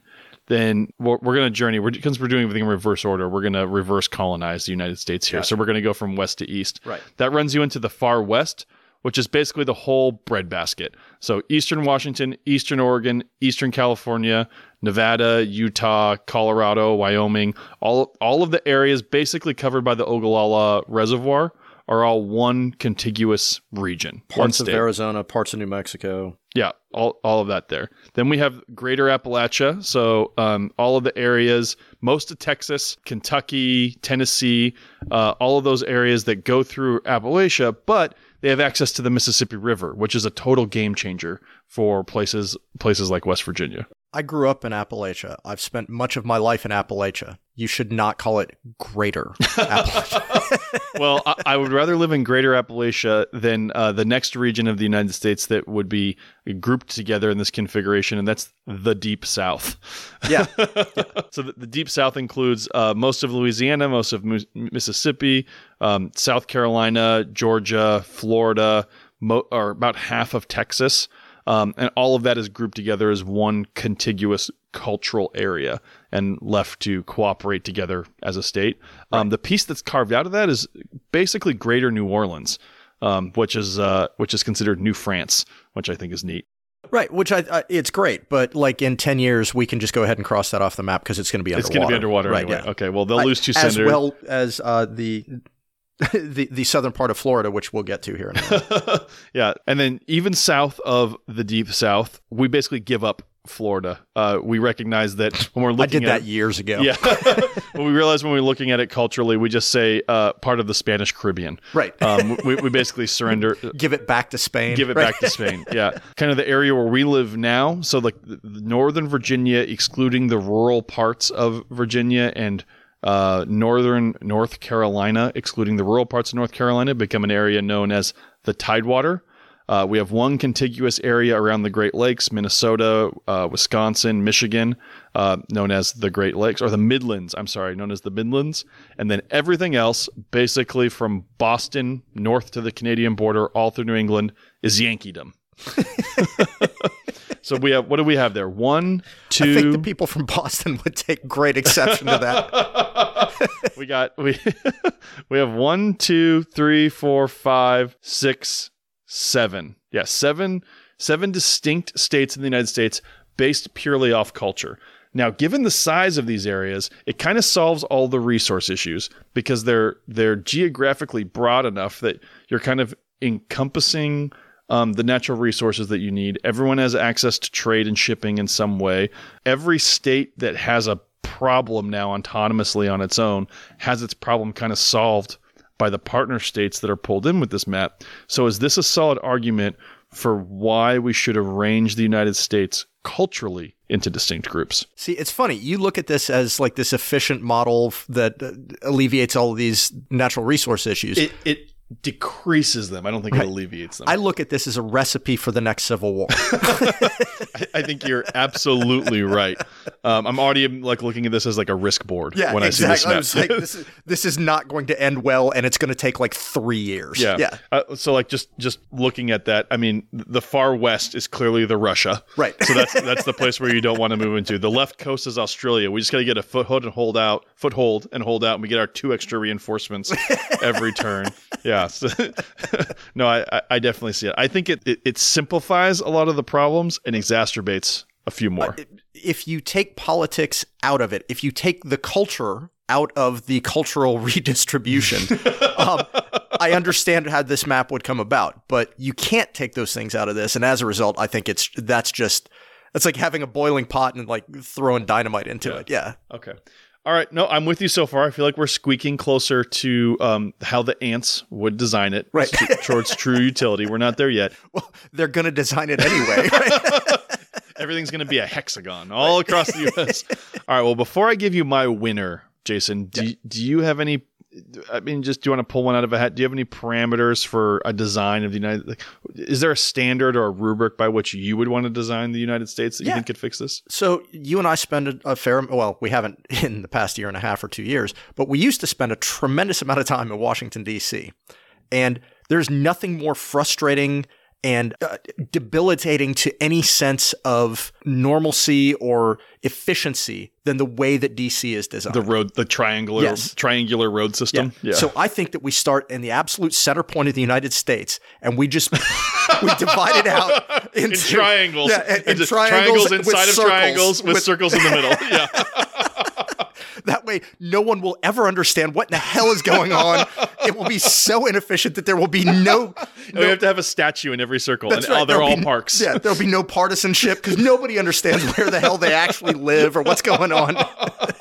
then we're, we're going to journey. We're because we're doing everything in reverse order. We're going to reverse colonize the United States here. Gotcha. So we're going to go from west to east. Right. That runs you into the far west, which is basically the whole breadbasket. So eastern Washington, eastern Oregon, eastern California, Nevada, Utah, Colorado, Wyoming, all all of the areas basically covered by the Ogallala Reservoir are all one contiguous region. Parts of Arizona, parts of New Mexico. Yeah, all, all of that there. Then we have Greater Appalachia. So um, all of the areas, most of Texas, Kentucky, Tennessee, uh, all of those areas that go through Appalachia, but they have access to the Mississippi River, which is a total game changer for places places like West Virginia. I grew up in Appalachia. I've spent much of my life in Appalachia. You should not call it Greater Appalachia. well, I, I, would rather live in Greater Appalachia than uh, the next region of the United States that would be grouped together in this configuration, and that's the Deep South. Yeah. yeah. so the, the, Deep South includes uh, most of Louisiana, most of Mu- Mississippi, um, South Carolina, Georgia, Florida, mo- or about half of Texas. Um, and all of that is grouped together as one contiguous cultural area and left to cooperate together as a state. Um, right. Um, the piece that's carved out of that is basically Greater New Orleans, um, which is uh, which is considered New France, which I think is neat. Right, which I, I, it's great, but like in ten years, we can just go ahead and cross that off the map because it's going to be underwater. It's going to be underwater right, anyway. Yeah. Okay, well they'll lose two senators as well as uh, the the the southern part of Florida, which we'll get to here. yeah, and then even south of the deep south, we basically give up Florida. Uh, we recognize that when we're looking. I did that it, years ago. Yeah, we realize when we're looking at it culturally, we just say uh, part of the Spanish Caribbean. Right. Um, we, we basically surrender. give it back to Spain. Give it right? back to Spain. Yeah, kind of the area where we live now. So like northern Virginia, excluding the rural parts of Virginia and uh, northern North Carolina, excluding the rural parts of North Carolina, become an area known as the Tidewater. Uh, we have one contiguous area around the Great Lakes, Minnesota, uh, Wisconsin, Michigan, uh, known as the Great Lakes, or the Midlands, I'm sorry, known as the Midlands. And then everything else, basically from Boston north to the Canadian border, all through New England, is Yankeedom. so we have what do we have there? One, two. I think the people from Boston would take great exception to that. we got we we have one, two, three, four, five, six, seven. Yeah, seven seven distinct states in the United States based purely off culture. Now, given the size of these areas, it kind of solves all the resource issues because they're they're geographically broad enough that you're kind of encompassing um, the natural resources that you need. Everyone has access to trade and shipping in some way. Every state that has a problem now autonomously on its own has its problem kind of solved by the partner states that are pulled in with this map. So, is this a solid argument for why we should arrange the United States culturally into distinct groups. See, it's funny. You look at this as like this efficient model that uh, alleviates all of these natural resource issues. It, it decreases them. I don't think right. it alleviates them. I look at this as a recipe for the next civil war. I, I, think you're absolutely right. Um, I'm already like looking at this as like a risk board. Yeah, when exactly. I see this. I like, this is this is not going to end well, and it's going to take like three years. Yeah, yeah. Uh, so like just just looking at that, I mean, the far west is clearly the Russia. Right. So that's that's the place where you don't want to move into. The left coast is Australia. We just got to get a foothold and hold out, foothold and hold out, and we get our two extra reinforcements every turn. Yeah. So, no, I, I definitely see it. I think it, it, it simplifies a lot of the problems and exacerbates a few more. If you take politics out of it, if you take the culture out of the cultural redistribution, um, I understand how this map would come about, but you can't take those things out of this, and as a result, I think it's that's just it's like having a boiling pot and like throwing dynamite into Yeah. it. Yeah, Okay. All right. No, I'm with you so far. I feel like we're squeaking closer to um, how the ants would design it Right. towards true utility. We're not there yet. well, they're gonna design it anyway. right? Everything's going to be a hexagon all across the U.S. All right. Well, before I give you my winner, Jason, do, do you have any? I mean, just do you want to pull one out of a hat? Do you have any parameters for a design of the United? Like, is there a standard or a rubric by which you would want to design the United States that you think could fix this? So you and I spend a, a fair, well, we haven't in the past year and a half or two years, but we used to spend a tremendous amount of time in Washington D.C. And there's nothing more frustrating and uh, debilitating to any sense of normalcy or efficiency than the way that D.C. is designed. The road, the triangular, Yes. triangular road system. Yeah. So I think that we start in the absolute center point of the United States, and we just we divide it out into in triangles. Yeah, and, and Into triangles, inside of circles, triangles with, circles in the middle. Yeah. That way, no one will ever understand what in the hell is going on. it will be so inefficient that there will be no. And we have to have a statue in every circle, and That's right, oh, they're there'll all be- parks. Yeah, there'll be no partisanship because nobody understands where the hell they actually live or what's going on.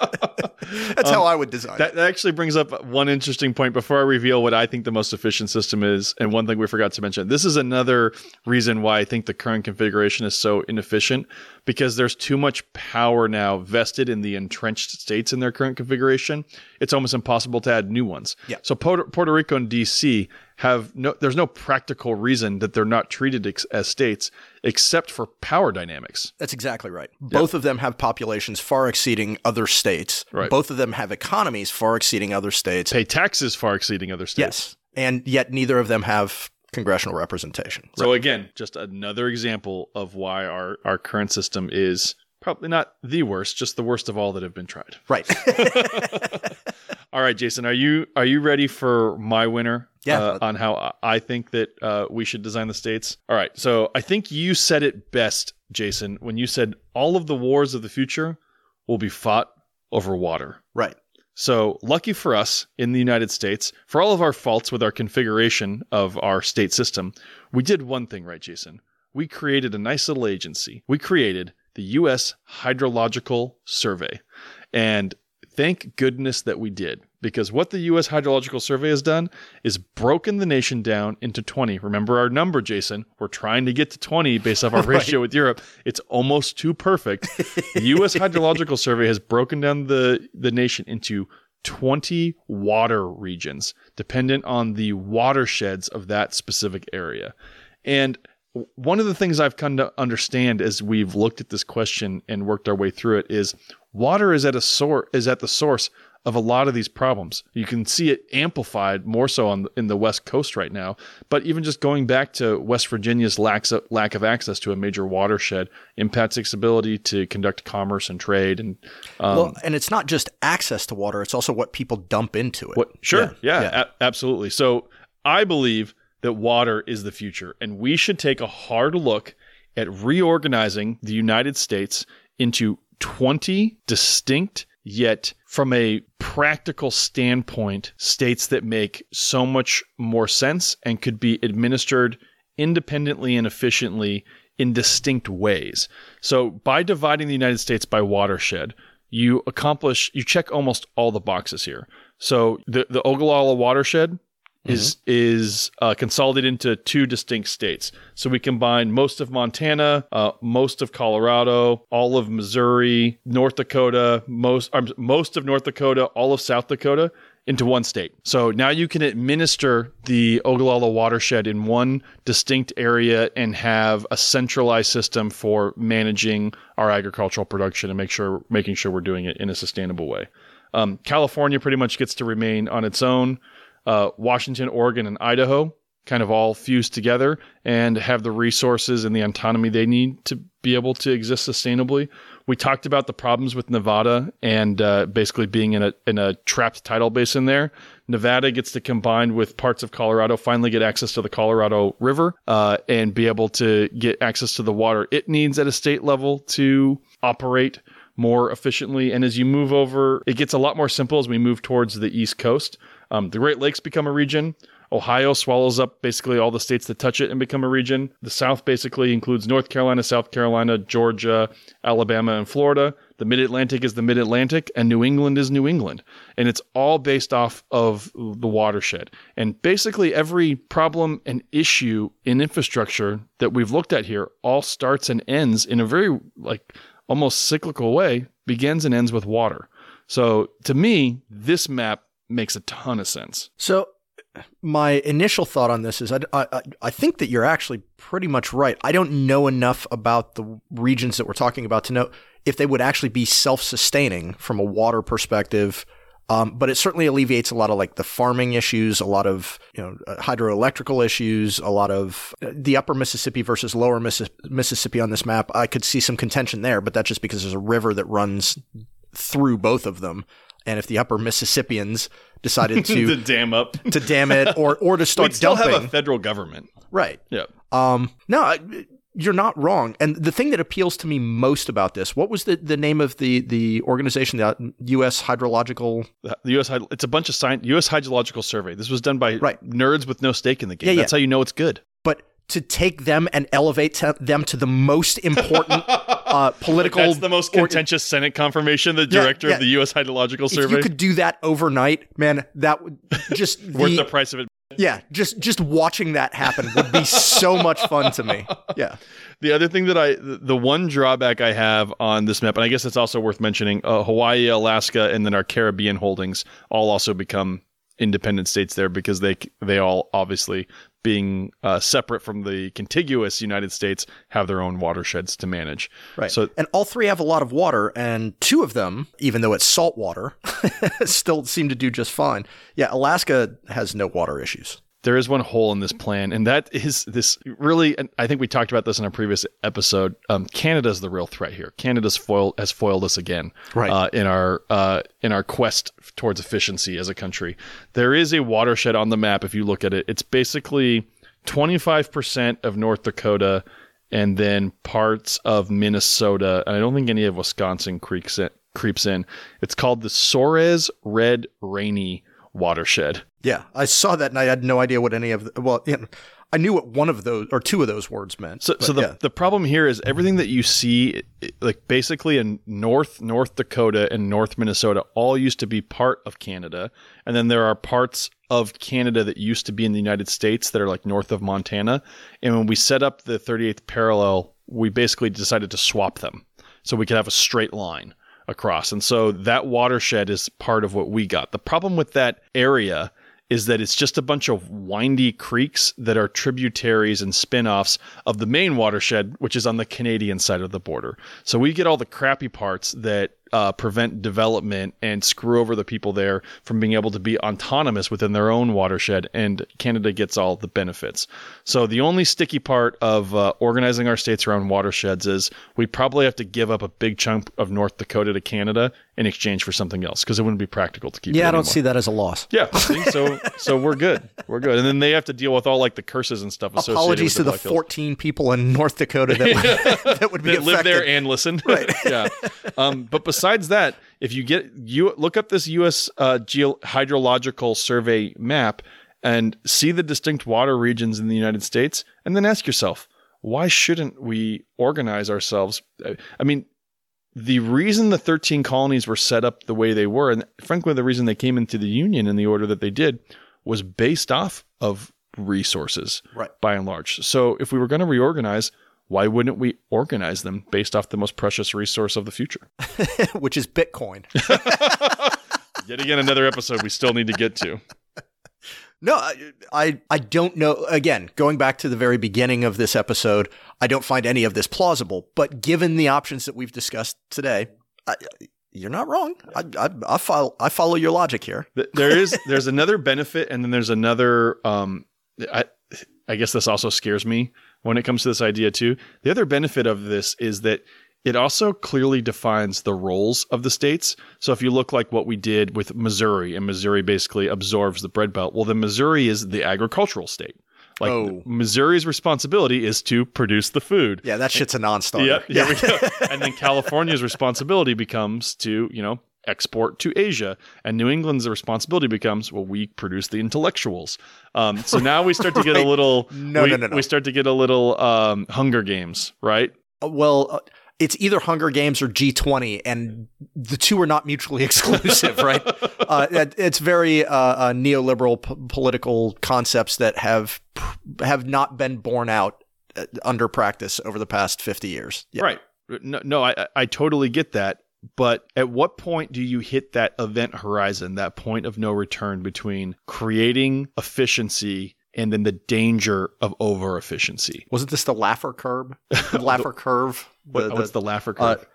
That's um, how I would design it. That, that actually brings up one interesting point before I reveal what I think the most efficient system is. And one thing we forgot to mention this is another reason why I think the current configuration is so inefficient because there's too much power now vested in the entrenched states in their current configuration. It's almost impossible to add new ones. Yeah. So Puerto, Puerto Rico and DC have no, there's no practical reason that they're not treated ex- as states except for power dynamics. That's exactly right. Both of them have populations far exceeding other states. Right. Both of them have economies far exceeding other states. Pay taxes far exceeding other states. Yes. And yet neither of them have congressional representation. So again, just another example of why our, our current system is probably not the worst, just the worst of all that have been tried. Right. All right, Jason, are you are you ready for my winner? Yeah. uh, on how I- I think that uh, we should design the states. All right, so I think you said it best, Jason, when you said all of the wars of the future will be fought over water. right. So, lucky for us in the United States, for all of our faults with our configuration of our state system, we did one thing right, Jason. We created a nice little agency. We created the U.S. Hydrological Survey. And thank goodness that we did, because what the U.S. Hydrological Survey has done is broken the nation down into 20. Remember our number, Jason. We're trying to get to 20 based off our ratio with Europe. It's almost too perfect. the U.S. Hydrological Survey has broken down the, the nation into 20 water regions, dependent on the watersheds of that specific area. And one of the things I've come to understand as we've looked at this question and worked our way through it is water is at a sor- is at the source of a lot of these problems. You can see it amplified more so on in the West Coast right now, but even just going back to West Virginia's lack of, lack of access to a major watershed impacts its ability to conduct commerce and trade and um, well, and it's not just access to water, it's also what people dump into it. what? Sure. Yeah. yeah. a- absolutely. So I believe that water is the future, and we should take a hard look at reorganizing the United States into 20 distinct, yet from a practical standpoint, states that make so much more sense and could be administered independently and efficiently in distinct ways. So by dividing the United States by watershed, you accomplish you check almost all the boxes here. So the the Ogallala watershed is is uh, consolidated into two distinct states. So we combine most of Montana, uh, most of Colorado, all of Missouri, North Dakota, most um, most of North Dakota, all of South Dakota into one state. So now you can administer the Ogallala watershed in one distinct area and have a centralized system for managing our agricultural production and make sure making sure we're doing it in a sustainable way. Um, California pretty much gets to remain on its own. Uh, Washington, Oregon, and Idaho kind of all fused together and have the resources and the autonomy they need to be able to exist sustainably. We talked about the problems with Nevada and uh, basically being in a in a trapped tidal basin there. Nevada gets to combine with parts of Colorado, finally get access to the Colorado River, uh, and be able to get access to the water it needs at a state level to operate more efficiently. And as you move over, it gets a lot more simple as we move towards the East Coast. Um, the Great Lakes become a region. Ohio swallows up basically all the states that touch it and become a region. The South basically includes North Carolina, South Carolina, Georgia, Alabama, and Florida. The Mid Atlantic is the Mid Atlantic, and New England is New England. And it's all based off of the watershed. And basically, every problem and issue in infrastructure that we've looked at here all starts and ends in a very, like, almost cyclical way, begins and ends with water. So to me, this map makes a ton of sense. So my initial thought on this is I, I, I, think that you're actually pretty much right. I don't know enough about the regions that we're talking about to know if they would actually be self-sustaining from a water perspective. Um, but it certainly alleviates a lot of like the farming issues, a lot of you know uh, hydroelectrical issues, a lot of uh, the upper Mississippi versus lower Missi- Mississippi on this map. I could see some contention there, but that's just because there's a river that runs through both of them. And if the upper Mississippians decided to to dam up, to dam it, or or to start we still dumping, have a federal government, right? Yeah. Um. No, I, you're not wrong. And the thing that appeals to me most about this, what was the, the name of the the organization, the U.S. Hydrological? The U.S. It's a bunch of science. U.S. Hydrological Survey. This was done by Right. nerds with no stake in the game. Yeah, That's yeah. how you know it's good. But to take them and elevate them to the most important uh, political, That's the most or- contentious Senate confirmation. The director yeah. of the U.S. Hydrological if Survey you could do that overnight, man, that would just worth the- the price of it. yeah, just just watching that happen would be so much fun to me. Yeah. The other thing that I, the one drawback I have on this map, and I guess it's also worth mentioning, uh, Hawaii, Alaska, and then our Caribbean holdings all also become independent states there because they they all obviously being uh, separate from the contiguous United States have their own watersheds to manage. Right. So and all three have a lot of water, and two of them, even though it's salt water, still seem to do just fine. Yeah, Alaska has no water issues. There is one hole in this plan, and that is this really. And I think we talked about this in a previous episode. Um, Canada's the real threat here. Canada's foil has foiled us again, Right. Uh, in our uh, in our quest towards efficiency as a country. There is a watershed on the map. If you look at it, it's basically twenty five percent of North Dakota, and then parts of Minnesota. And I don't think any of Wisconsin creeps in, creeps in. It's called the Souris Red Rainy watershed. Yeah, I saw that and I had no idea what any of the, well, you know, I knew what one of those or two of those words meant. So, so the, yeah. the problem here is everything that you see, like basically in North North Dakota and North Minnesota, all used to be part of Canada, and then there are parts of Canada that used to be in the United States that are like north of Montana. And when we set up the 38th parallel, we basically decided to swap them so we could have a straight line across. And so that watershed is part of what we got. The problem with that area is that it's just a bunch of windy creeks that are tributaries and spin-offs of the main watershed, which is on the Canadian side of the border. So we get all the crappy parts that uh, prevent development and screw over the people there from being able to be autonomous within their own watershed, and Canada gets all the benefits. So the only sticky part of uh, organizing our states around watersheds is we probably have to give up a big chunk of North Dakota to Canada in exchange for something else because it wouldn't be practical to keep. it yeah, I don't anymore. see that as a loss. Yeah, see? so so we're good. We're good. And then they have to deal with all like the curses and stuff associated Apologies to the Hills. 14 people in North Dakota that would, that would be that live affected. there and listen. Right. yeah. Um, but besides that, if you get you look up this U.S. Uh, geo- hydrological survey map and see the distinct water regions in the United States, and then ask yourself, why shouldn't we organize ourselves? I mean, the reason the 13 colonies were set up the way they were, and frankly, the reason they came into the Union in the order that they did, was based off of resources, Right. by and large. So if we were going to reorganize, why wouldn't we organize them based off the most precious resource of the future? which is Bitcoin. Yet again, another episode we still need to get to. No, I, I don't know. Again, going back to the very beginning of this episode, I don't find any of this plausible. But given the options that we've discussed today, I, you're not wrong. I, I, I follow I follow your logic here. There is there's another benefit, and then there's another. Um, I I guess this also scares me when it comes to this idea too. The other benefit of this is that it also clearly defines the roles of the states. So if you look like what we did with Missouri, and Missouri basically absorbs the bread belt, well, then Missouri is the agricultural state. Like Oh. Missouri's responsibility is to produce the food. Yeah, that shit's a non-starter. Yep, here we go. and then California's responsibility becomes to, you know, export to Asia. And New England's responsibility becomes, well, we produce the intellectuals. Um, so now we start to get Right. a little, No, we, no, no, no. we start to get a little um, Hunger Games, right? Uh, Well, uh, it's either Hunger Games or G20, and the two are not mutually exclusive, right? Uh, it, it's very uh, uh, neoliberal p- political concepts that have have not been borne out uh, under practice over the past 50 years. Yeah. Right. No, no, I, I- I totally get that. But at what point do you hit that event horizon, that point of no return between creating efficiency and then the danger of over efficiency? Wasn't this the Laffer curve? The Laffer curve? What, The- what's the- the Laffer uh, curve?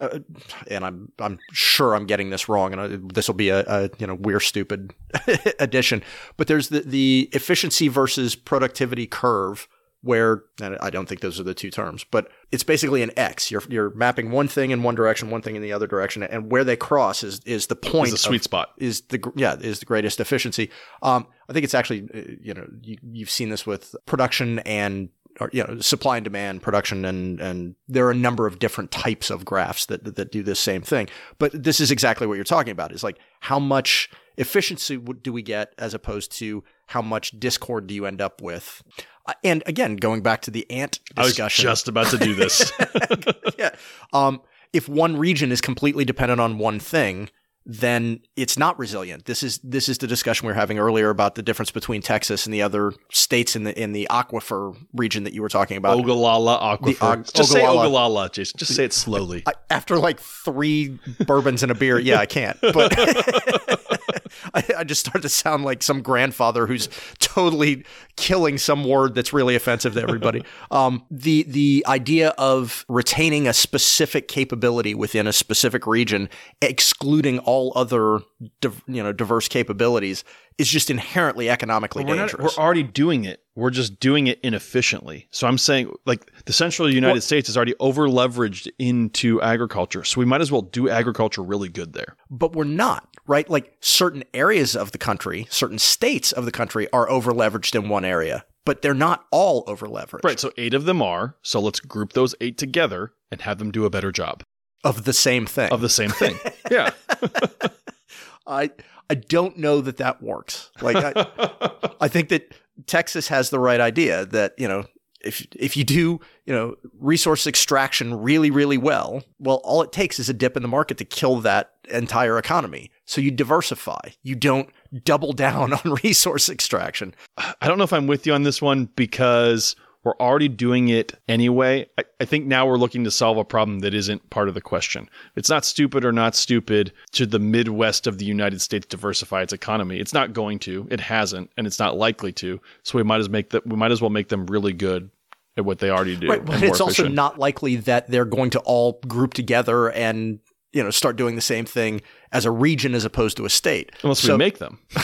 uh, and I'm I'm sure I'm getting this wrong, and this will be a, a you know we're stupid addition. But there's the the efficiency versus productivity curve, where and I don't think those are the two terms, but it's basically an X. You're you're mapping one thing in one direction, one thing in the other direction, and where they cross is is the point. Is the sweet of, spot. is the yeah is the greatest efficiency. Um, I think it's actually uh, you know you, you've seen this with production and or, you know supply and demand, production and and there are a number of different types of graphs that that do this same thing. But this is exactly what you're talking about. Is like how much efficiency do we get as opposed to how much discord do you end up with? Uh, And again, going back to the ant discussion, I was just about to do this. yeah. Um, if one region is completely dependent on one thing, then it's not resilient. This is this is the discussion we were having earlier about the difference between Texas and the other states in the in the aquifer region that you were talking about. Ogallala Aquifer. Just say Ogallala. Ogallala, Jason. Just say it slowly. I, after like three bourbons and a beer, yeah, I can't. But I, I just start to sound like some grandfather who's totally killing some word that's really offensive to everybody. Um, the the idea of retaining a specific capability within a specific region, excluding all other div- you know diverse capabilities, is just inherently economically we're, not, dangerous. we're already doing it. We're just doing it inefficiently. So I'm saying, like, the central United Well- States is already over leveraged into agriculture. So we might as well do agriculture really good there. but we're not, right? Like certain areas of the country, certain states of the country are over leveraged in one area, but they're not all over leveraged. Right. So eight of them are. So let's group those eight together and have them do a better job Of the same thing. of the same thing. yeah. I I don't know that that works. Like I, I think that Texas has the right idea that, you know, if if you do, you know, resource extraction really really well, well all it takes is a dip in the market to kill that entire economy. So you diversify. You don't double down on resource extraction. I don't know if I'm with you on this one because we're already doing it anyway. I, I think now we're looking to solve a problem that isn't part of the question. It's not stupid or not stupid to the Midwest of the United States diversify its economy. It's not going to. It hasn't, and it's not likely to. So we might as make that. We might as well make them really good at what they already do. Right, but it's also efficient. not likely that they're going to all group together and you know start doing the same thing as a region as opposed to a state. unless so, we make them.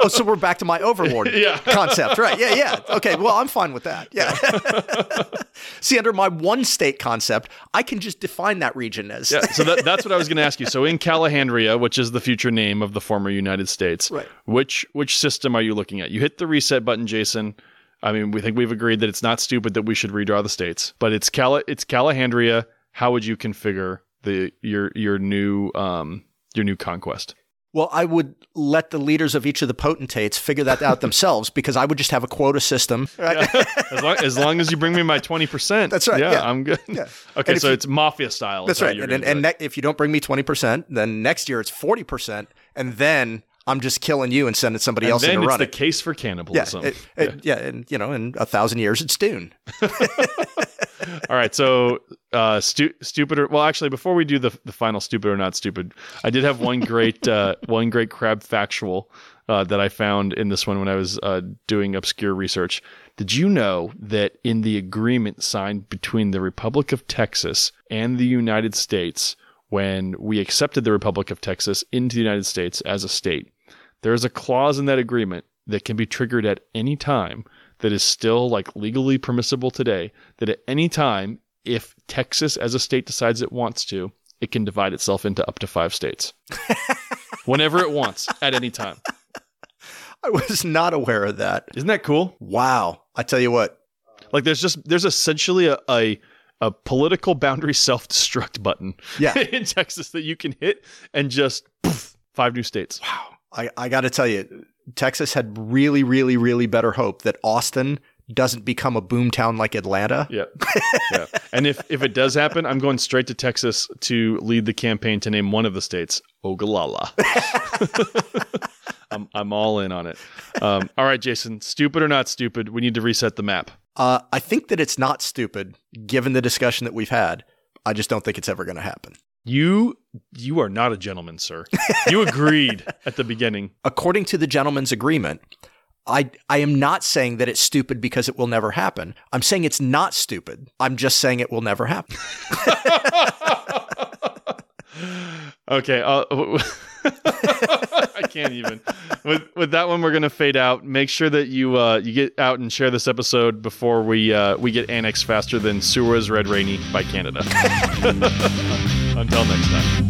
oh, so we're back to my overlord Yeah. concept, right? Yeah, yeah. Okay, well, I'm fine with that. Yeah. See, under my one state concept, I can just define that region as Yeah, so that, that's what I was going to ask you. So in Calahandria, which is the future name of the former United States, Right. which which system are you looking at? You hit the reset button, Jason. I mean, we think we've agreed that it's not stupid that we should redraw the states, but it's Cala it's Calahandria. How would you configure the your your new um your new conquest? Well, I would let the leaders of each of the potentates figure that out themselves because I would just have a quota system. Right? As long, as long as you bring me my twenty percent, That's right, Yeah, yeah. I'm good. Yeah. Okay, so you- it's mafia style. That's right. And, and, and ne- if you don't bring me 20%, then next year it's 40%. And then I'm just killing you and sending somebody And else in then to it's run the it. case for Yeah, cannibalism. it- it- yeah. And, you know, in a thousand years, it's Dune. All right, so uh, stu- stupid or well, actually, before we do the the final stupid or not stupid, I did have one great uh, one great crab factual uh, that I found in this one when I was uh, doing obscure research. Did you know that in the agreement signed between the Republic of Texas and the United States, when we accepted the Republic of Texas into the United States as a state, there is a clause in that agreement that can be triggered at any time that is still like legally permissible today that at any time if Texas as a state decides it wants to it can divide itself into up to 5 states whenever it wants at any time I was not aware of that. isn't that cool Wow. I tell you what, like there's just there's essentially a, a a political boundary self destruct button Yeah. in Texas that you can hit and just poof, five new states. I, I got to tell you, Texas had really, really, really better hope that Austin doesn't become a boomtown like Atlanta. Yeah. yeah. And if, if it does happen, I'm going straight to Texas to lead the campaign to name one of the states Ogallala. I'm, I'm all in on it. Um, all right, Jason, stupid or not stupid, we need to reset the map. Uh, I think that it's not stupid, given the discussion that we've had. I just don't think it's ever going to happen. You you are not a gentleman, sir. You agreed at the beginning. According to the gentleman's agreement, I I am not saying that it's stupid because it will never happen. I'm saying it's not stupid. I'm just saying it will never happen. okay, uh, I can't even. With with that one, we're gonna fade out. Make sure that you uh, you get out and share this episode before we uh, we get annexed faster than Souris Red Rainy by Canada. Until next time.